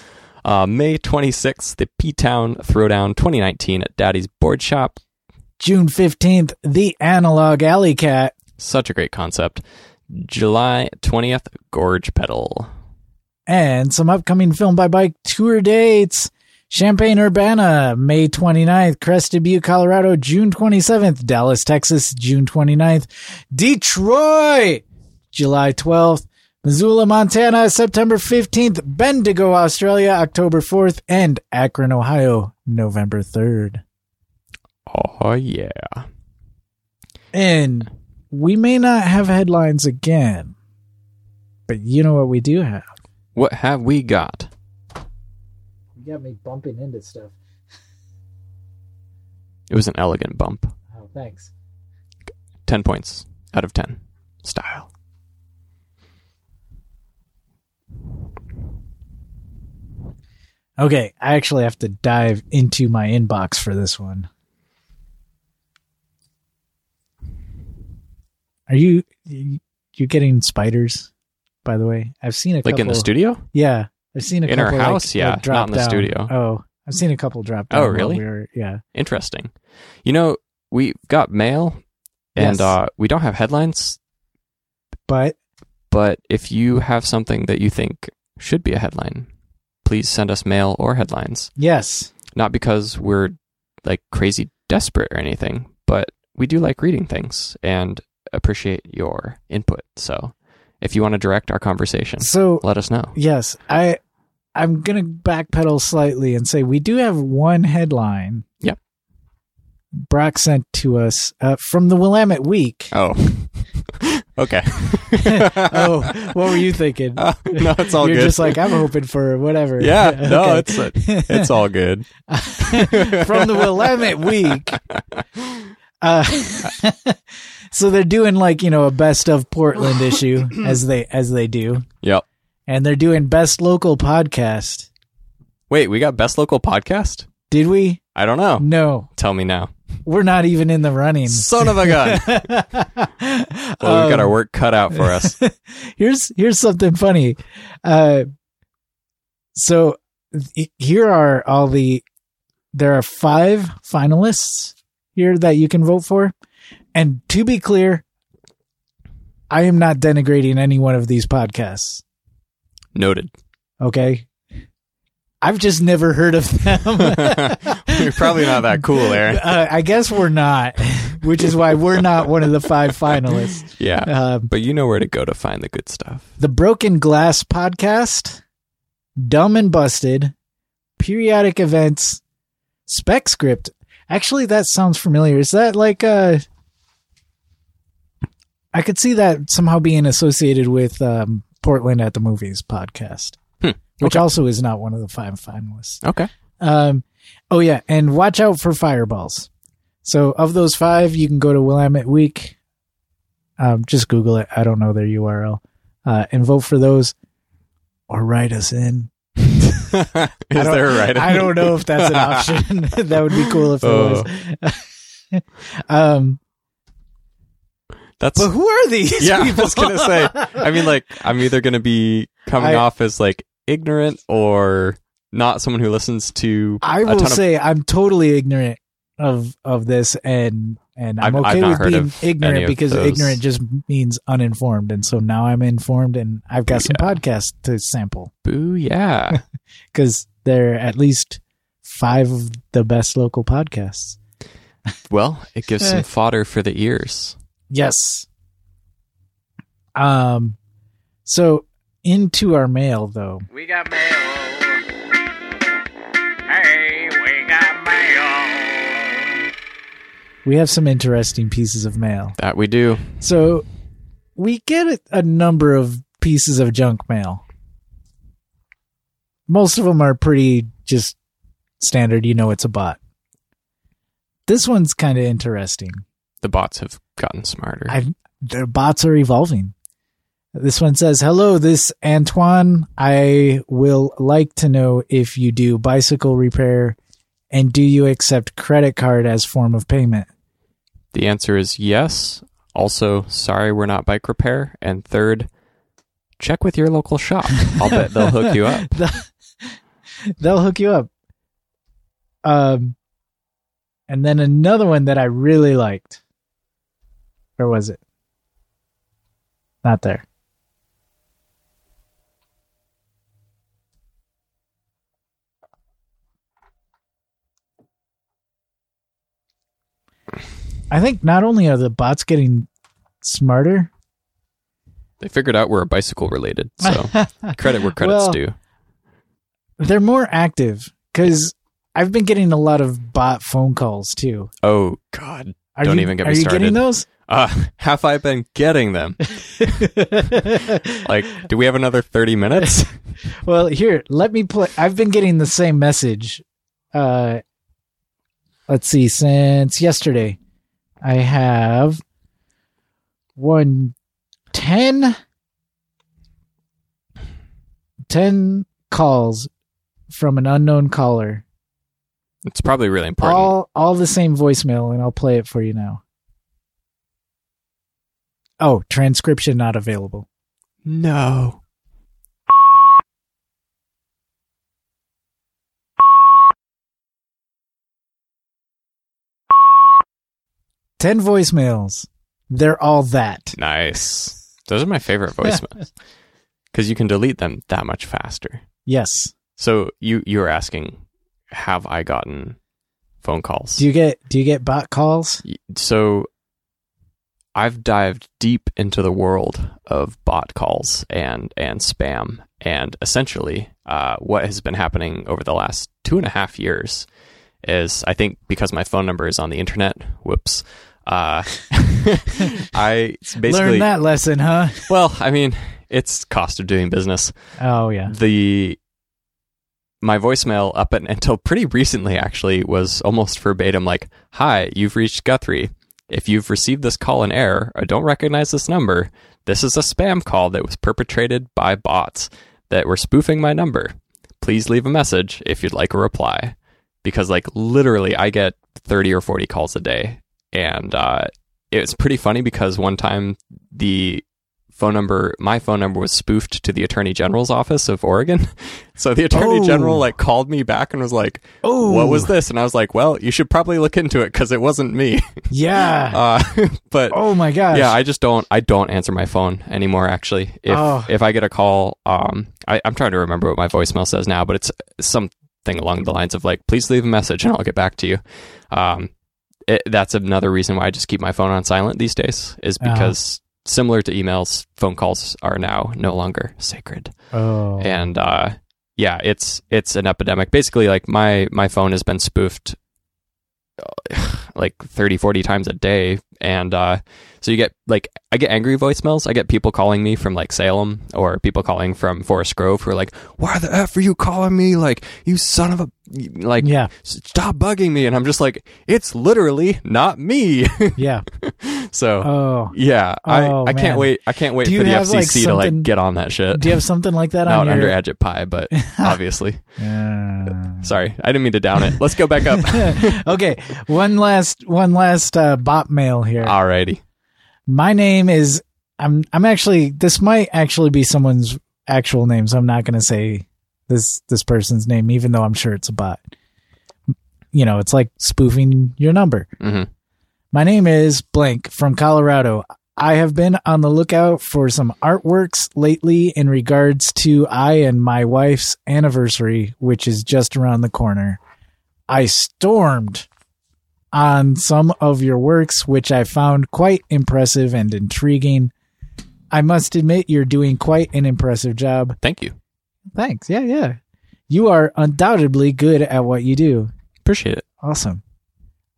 Uh, May 26th, the P Town Throwdown 2019 at Daddy's Board Shop. June 15th, the Analog Alleycat. Such a great concept. July 20th, Gorge Pedal. And some upcoming Film by Bike tour dates. Champaign Urbana, May 29th. Crested Butte, Colorado, June 27th. Dallas, Texas, June 29th. Detroit, July 12th. Missoula, Montana, September 15th. Bendigo, Australia, October 4th. And Akron, Ohio, November 3rd. Oh, yeah. And we may not have headlines again, but you know what we do have? What have we got? You got me bumping into stuff. It was an elegant bump. Oh, thanks. 10 points out of 10. Style. Okay, I actually have to dive into my inbox for this one. Are you you getting spiders? By the way, I've seen a Like couple. in the studio? Yeah, I've seen a In our couple, like- house? Yeah, like, drop not in the down. studio. Oh, I've seen a couple drop down. Oh, really? we were- yeah. Interesting. You know, we got mail and Yes. uh, we don't have headlines, But but if you have something that you think should be a headline, please send us mail or headlines. yes, Not because we're like crazy desperate or anything, but we do like reading things and appreciate your input. So if you want to direct our conversation, so let us know. yes, I I'm gonna backpedal slightly and say we do have one headline. Yep. Brock sent to us uh, from the Willamette Week. Oh, okay. oh, what were you thinking? Uh, no, it's all good. You're good. just like I'm hoping for whatever. yeah, no, Okay. it's it's all good. from the Willamette Week. Uh, so they're doing like you know a best of Portland issue as they as they do, Yep. and they're doing best local podcast. Wait, we got best local podcast? Did we? I don't know. No, Tell me now. we're not even in the running. Son of a gun. well, we've got our Um, work cut out for us. here's here's something funny. Uh, so th- here are all the. There are five finalists here that you can vote for, and to be clear, I am not denigrating any one of these podcasts. Noted. Okay, I've just never heard of them. We're probably not that cool, Aaron. uh, I guess we're not, which is why we're not one of the five finalists. Yeah. Um, But you know where to go to find the good stuff. the Broken Glass Podcast, Dumb and Busted, Periodic Events, Spec Script. Actually, that sounds familiar. Is that like uh I could see that somehow being associated with um, Portland at the Movies podcast, Hmm, which also is not one of the five finalists. Okay. Um, oh yeah, and watch out for fireballs. So of those five, you can go to Willamette Week. Um, just Google it. I don't know their URL, uh, and vote for those, or write us in. Is there a right? I don't know if that's an option. that would be cool if it Oh. was. um, That's but who are these? yeah. I people? was gonna say. I mean, like, I'm either gonna be coming I- off as like ignorant or not someone who listens to. I a will ton of- say I'm totally ignorant of of this, and and I'm I've- I've okay not with heard being of any ignorant of because those. ignorant just means uninformed, and so now I'm informed, and I've got some podcasts to sample Boo, yeah. because they're at least five of the best local podcasts. well, it gives Eh. some fodder for the ears. Yes. Um. So into our mail though. We got mail. Hey, we got mail. We have some interesting pieces of mail. That we do. So we get a, a number of pieces of junk mail. Most of them are pretty just standard. You know, it's a bot. This one's kind of interesting. The bots have gotten smarter. I their bots are evolving. This one says, "Hello, this Antoine. I will like to know if you do bicycle repair, and do you accept credit card as form of payment?" the answer is yes. Also, sorry, we're not bike repair. And third, check with your local shop. I'll bet they'll hook you up. They'll hook you up. Um, and then another one that I really liked. Where was it? Not there. I think not only are the bots getting smarter, They figured out we're bicycle related. So credit where credit's Well, due. they're more active because I've been getting a lot of bot phone calls too. Oh, God. Are Don't you, even get are me you started. getting those? Uh, have I been getting them? Like, do we have another 30 minutes? well, here, let me play. I've been getting the same message. Uh, let's see, since yesterday, I have one ten, ten calls from an unknown caller. It's probably really important. All all the same voicemail, and I'll play it for you now. Oh, transcription not available. no. Ten voicemails. They're all that. Nice. Those are my favorite voicemails because you can delete them that much faster. Yes. So you you were asking, have I gotten phone calls? Do you get do you get bot calls? So I've dived deep into the world of bot calls and and spam, and essentially, uh, what has been happening over the last two and a half years is I think because my phone number is on the internet. Whoops. Uh, I basically Learn that lesson, huh? well, I mean, it's cost of doing business. Oh yeah. The my voicemail up until pretty recently actually was almost verbatim like, "Hi, you've reached Guthrie. If you've received this call in error or don't recognize this number, this is a spam call that was perpetrated by bots that were spoofing my number. please leave a message if you'd like a reply. Because, like, literally, I get 30 or 40 calls a day. And uh, it's pretty funny because one time the phone number, my phone number was spoofed to the Attorney General's office of Oregon. So the Attorney Oh. General, like, called me back and was like, Oh, what was this? And I was like, well, you should probably look into it because it wasn't me. Yeah. Uh, but oh my gosh. yeah, I just don't. I don't answer my phone anymore. Actually, if Oh. if I get a call, um, I, I'm trying to remember what my voicemail says now, but it's something along the lines of like, "Please leave a message and I'll get back to you." Um, it, that's another reason why I just keep my phone on silent these days, is Uh-huh. Similar to emails, phone calls are now no longer sacred oh. and uh, yeah, it's it's an epidemic. Basically, like my my phone has been spoofed like 30 40 times a day and uh so you get like i get angry voicemails i get people calling me from like salem or people calling from forest grove who are like why the f are you calling me like you son of a like yeah. stop bugging me and i'm just like it's literally not me Yeah. So Oh. yeah Oh, i i can't wait i can't wait for the fcc like, to like get on that shit Do you have something like that not on under? Ajit Pai, but obviously. Uh, Sorry, I didn't mean to down it. Let's go back up. okay. One last. One last uh, bot mail here. Alrighty. My name is. I'm. I'm actually. This might actually be someone's actual name, so I'm not going to say this this person's name, even though I'm sure it's a bot. You know, it's like spoofing your number. hmm My name is Blank from Colorado. I have been on the lookout for some artworks lately in regards to I and my wife's anniversary, which is just around the corner. I stormed on some of your works, which I found quite impressive and intriguing. I must admit, you're doing quite an impressive job. Thank you. Thanks. Yeah, yeah. You are undoubtedly good at what you do. Appreciate it. Awesome.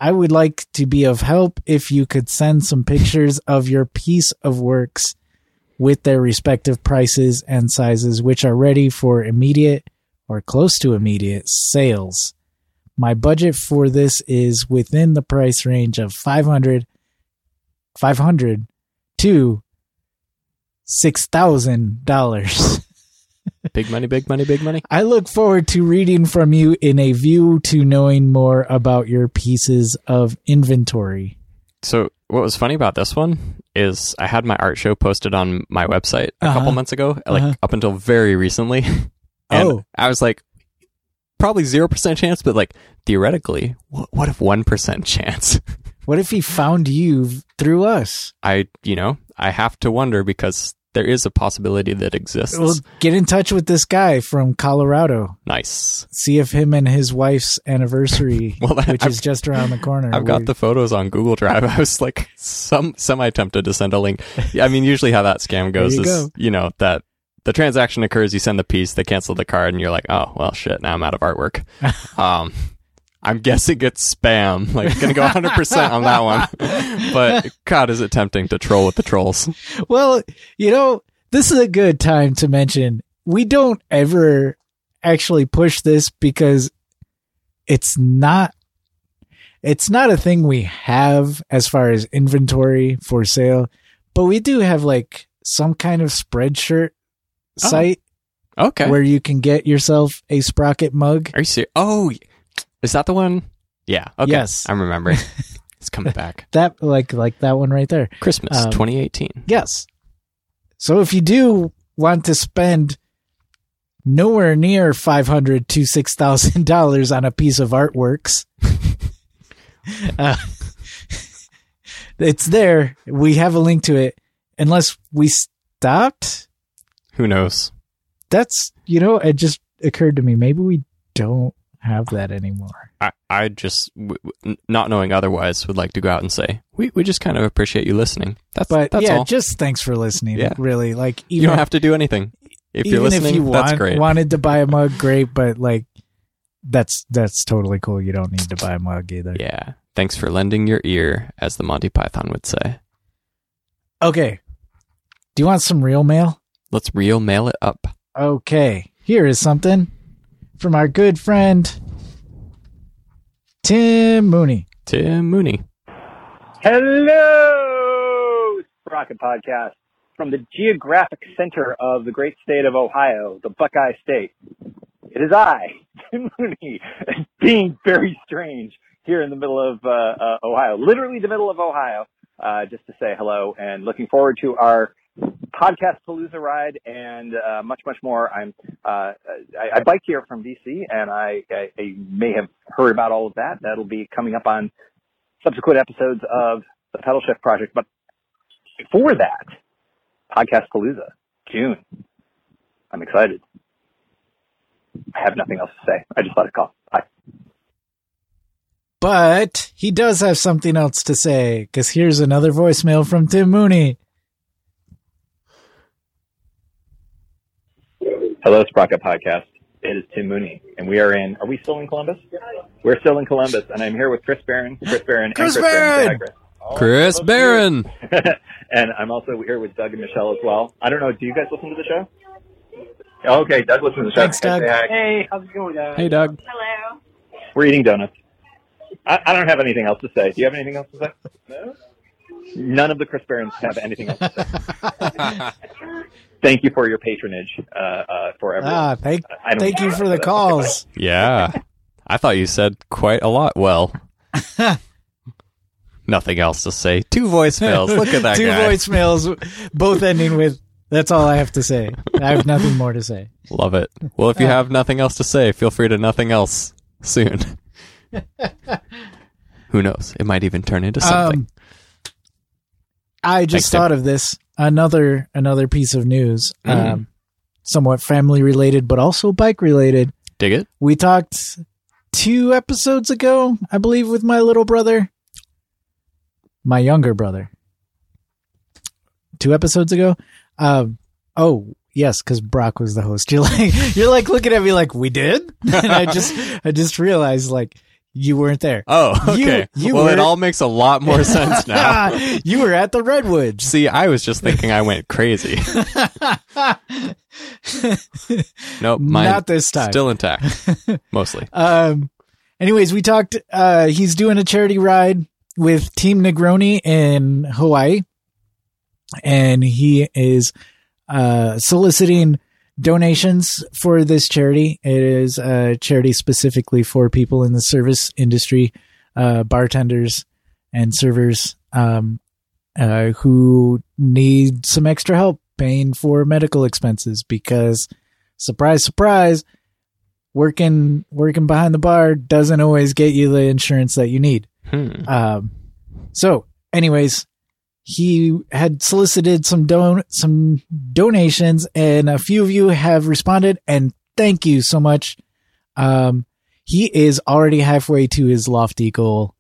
I would like to be of help if you could send some pictures of your piece of works with their respective prices and sizes, which are ready for immediate or close to immediate sales. My budget for this is within the price range of 500, 500 to $6,000. Big money, big money, big money. I look forward to reading from you in a view to knowing more about your pieces of inventory. So, what was funny about this one is I had my art show posted on my website a Uh-huh. couple months ago, like Uh-huh. up until very recently. and Oh. I was like, probably 0% chance, but like theoretically, what, what if 1% chance? What if he found you through us? I, you know, I have to wonder because there is a possibility that exists. Well, get in touch with this guy from Colorado. nice. See if him and his wife's anniversary, Well, which I've- is just around the corner. I've got the photos on Google Drive. I was like some semi tempted to send a link. I mean, usually how that scam goes you is go. you know that the transaction occurs, you send the piece, they cancel the card, and you're like, oh well, shit, now I'm out of artwork. um, I'm guessing it's spam. Like, gonna go 100 percent on that one. but God, is it tempting to troll with the trolls? Well, you know, this is a good time to mention we don't ever actually push this because it's not it's not a thing we have as far as inventory for sale, but we do have like some kind of spreadshirt Oh, site Okay. where you can get yourself a sprocket mug. Are you serious? Oh, is that the one? Yeah. Okay. Yes. I'm remembering. it's coming back. That like like that one right there. Christmas Um, 2018. Yes. So if you do want to spend nowhere near five hundred to six thousand dollars on a piece of artworks, uh, it's there. We have a link to it. Unless we stopped, Who knows? that's you know it just occurred to me. Maybe we don't have that anymore. I, I just, w- w- not knowing otherwise, would like to go out and say, we, we just kind of appreciate you listening. That's, But that's yeah, all. just thanks for listening. Yeah. Really, like you don't have to do anything. If you're even listening, if you that's want, great. wanted to buy a mug, great. But like, that's that's totally cool. You don't need to buy a mug either. yeah. Thanks for lending your ear, as the Monty Python would say. Okay. Do you want some real mail? Let's real mail it up. Okay. Here is something from our good friend Tim Mooney. Tim Mooney. Hello, Sprocket Podcast from the geographic center of the great state of Ohio, the Buckeye State. It is I, Tim Mooney, being very strange here in the middle of uh, uh, Ohio, literally the middle of Ohio, uh, just to say hello and looking forward to our podcast Palooza ride and uh, much, much more. I'm uh, I, I bike here from DC, and I, I, I may have heard about all of that. That'll be coming up on subsequent episodes of the Pedal Shift Project. But before that, podcast Palooza, June. I'm excited. I have nothing else to say. I just thought I'd call. Bye. But he does have something else to say because here's another voicemail from Tim Mooney. Hello, Sprocket Podcast. It is Tim Mooney, and we are in. Are we still in Columbus? We're still in Columbus, and I'm here with Chris Barron. Chris Barron. Chris and Chris Barron. Barron! Chris Barron. and I'm also here with Doug and Michelle as well. I don't know. Do you guys listen to the show? Okay, Doug listens to the show. Thanks, Doug. Hey, how's it going, guys? Hey, Doug. Hello. We're eating donuts. I, I don't have anything else to say. Do you have anything else to say? No. None of the Chris Barrons have anything else to say. Thank you for your patronage uh, uh, for everyone. Ah, thank, I thank you for the calls. Yeah. I thought you said quite a lot well. Nothing else to say. Two voicemails. Look at that Two guy. voicemails, both ending with, that's all I have to say. I have nothing more to say. Love it. Well, if you have nothing else to say, feel free to nothing else soon. Who knows? It might even turn into something. Um, I just Thanks, Tim. thought of this. Another another piece of news, Mhm. um, somewhat family related, but also bike related. Dig it? We talked two episodes ago, I believe, with my little brother, my younger brother. Two episodes ago. Um, oh yes, because Brock was the host. You're like you're like looking at me like we did, and I just I just realized like you weren't there. Oh, okay. you well, it all makes a lot more sense now. you were at the Redwoods. See, I was just thinking I went crazy. Nope, mine Not this time. still intact, mostly. Um. Anyways, we talked. Uh, he's doing a charity ride with Team Negroni in Hawaii, and he is uh, soliciting donations for this charity. It is a charity specifically for people in the service industry, uh, bartenders and servers um, uh, who need some extra help paying for medical expenses because, surprise, surprise, working working behind the bar doesn't always get you the insurance that you need. Hmm. Um, so, anyways, he had solicited some don some donations, and a few of you have responded, and thank you so much. Um, he is already halfway to his lofty goal,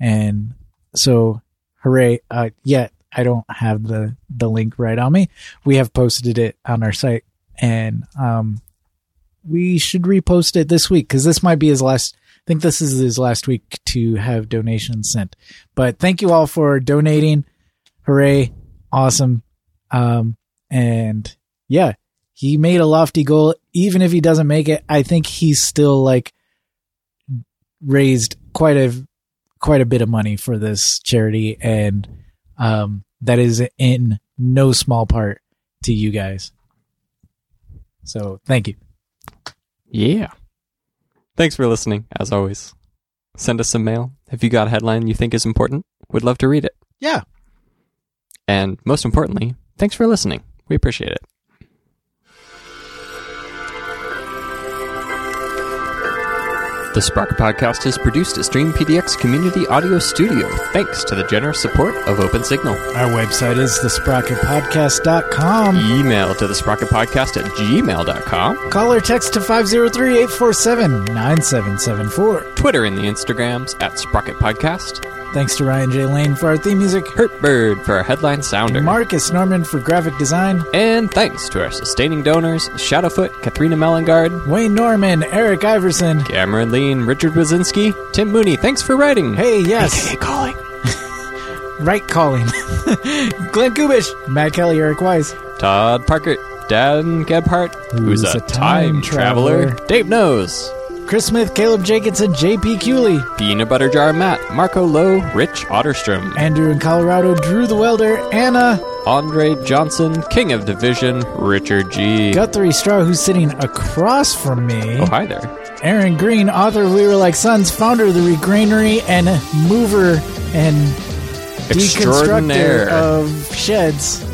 and so hooray! Uh, yet I don't have the the link right on me. We have posted it on our site, and um, we should repost it this week because this might be his last. I think this is his last week to have donations sent. But thank you all for donating. Hooray. Awesome. Um, and yeah, he made a lofty goal. Even if he doesn't make it, I think he's still like raised quite a, quite a bit of money for this charity. And, um, that is in no small part to you guys. So thank you. Yeah. Thanks for listening, as always. Send us some mail. If you got a headline you think is important, we'd love to read it. Yeah. And most importantly, thanks for listening. We appreciate it. The Sprocket Podcast is produced at Stream PDX Community Audio Studio, thanks to the generous support of OpenSignal. Our website is thesprocketpodcast.com. Email to the Sprocket Podcast at gmail.com. Call or text to 503 847 9774. Twitter and the Instagrams at Sprocket Podcast. Thanks to Ryan J. Lane for our theme music, Hurt Bird for our headline sounder. Marcus Norman for graphic design, and thanks to our sustaining donors Shadowfoot, Katharina Mellengard, Wayne Norman, Eric Iverson. Cameron Lean, Richard Wazinski, Tim Mooney. Thanks for writing. Hey, yes, AKA calling. right calling. Glenn Kubish, Matt Kelly, Eric Wise. Todd Parker, Dan Gebhardt, who's, a, time, traveler. Dave Knows. Chris Smith, Caleb Jacobson, JP Cooley, Peanut Butter Jar Matt, Marco Lowe, Rich Otterstrom. Andrew in Colorado, Drew the Welder, Anna, Andre Johnson, King of Division, Richard G. Guthrie Straw, who's sitting across from me. Oh, hi there. Aaron Green, author of We Were Like Sons, founder of the Regranary, and mover and deconstructor of sheds.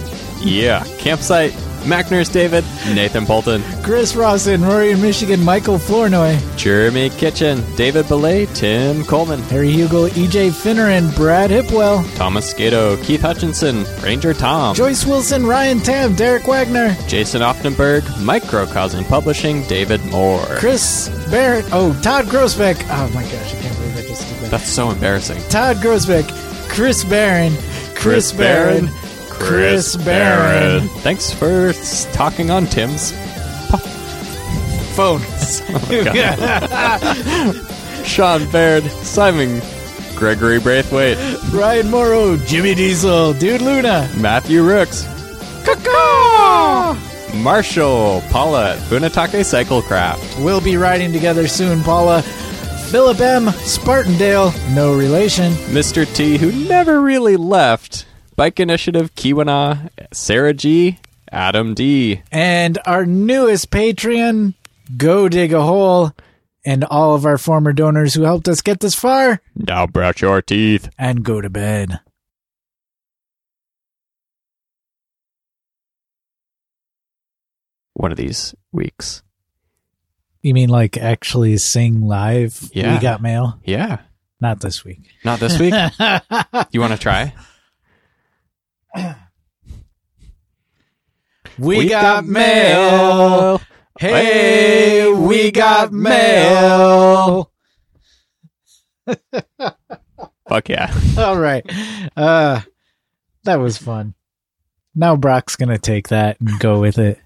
Yeah. Campsite, Mac Nurse David, Nathan Bolton, Chris Rawson, Rory in Michigan, Michael Flournoy, Jeremy Kitchen, David Belay, Tim Coleman, Harry Hugel, EJ Finneran, Brad Hipwell, Thomas Skato, Keith Hutchinson, Ranger Tom, Joyce Wilson, Ryan Tam, Derek Wagner, Jason Offenberg, Microcosm Publishing, David Moore. Chris Barrett, oh, Todd Grossbeck. Oh my gosh, I can't believe I just did that. That's so embarrassing. Todd Grossbeck, Chris Barron, Chris, Barron, Chris Barron. Thanks for talking on Tim's phone. Sean Baird, Simon Gregory Braithwaite, Ryan Morrow, Jimmy Diesel, Dude Luna, Matthew Rooks, Marshall, Paula at Funatake Cyclecraft, We'll be riding together soon, Paula. Philip M. Spartandale, no relation. Mr. T, who never really left, Bike Initiative, Kiwana, Sarah G, Adam D. And our newest Patreon, Go Dig a Hole. And all of our former donors who helped us get this far. Now brush your teeth. And go to bed. One of these weeks. You mean like actually sing live? Yeah. We got mail? Yeah. Not this week. Not this week. you want to try? We, got, mail. Hey, we got mail. Fuck yeah. All right. Uh that was fun. Now Brock's going to take that and go with it.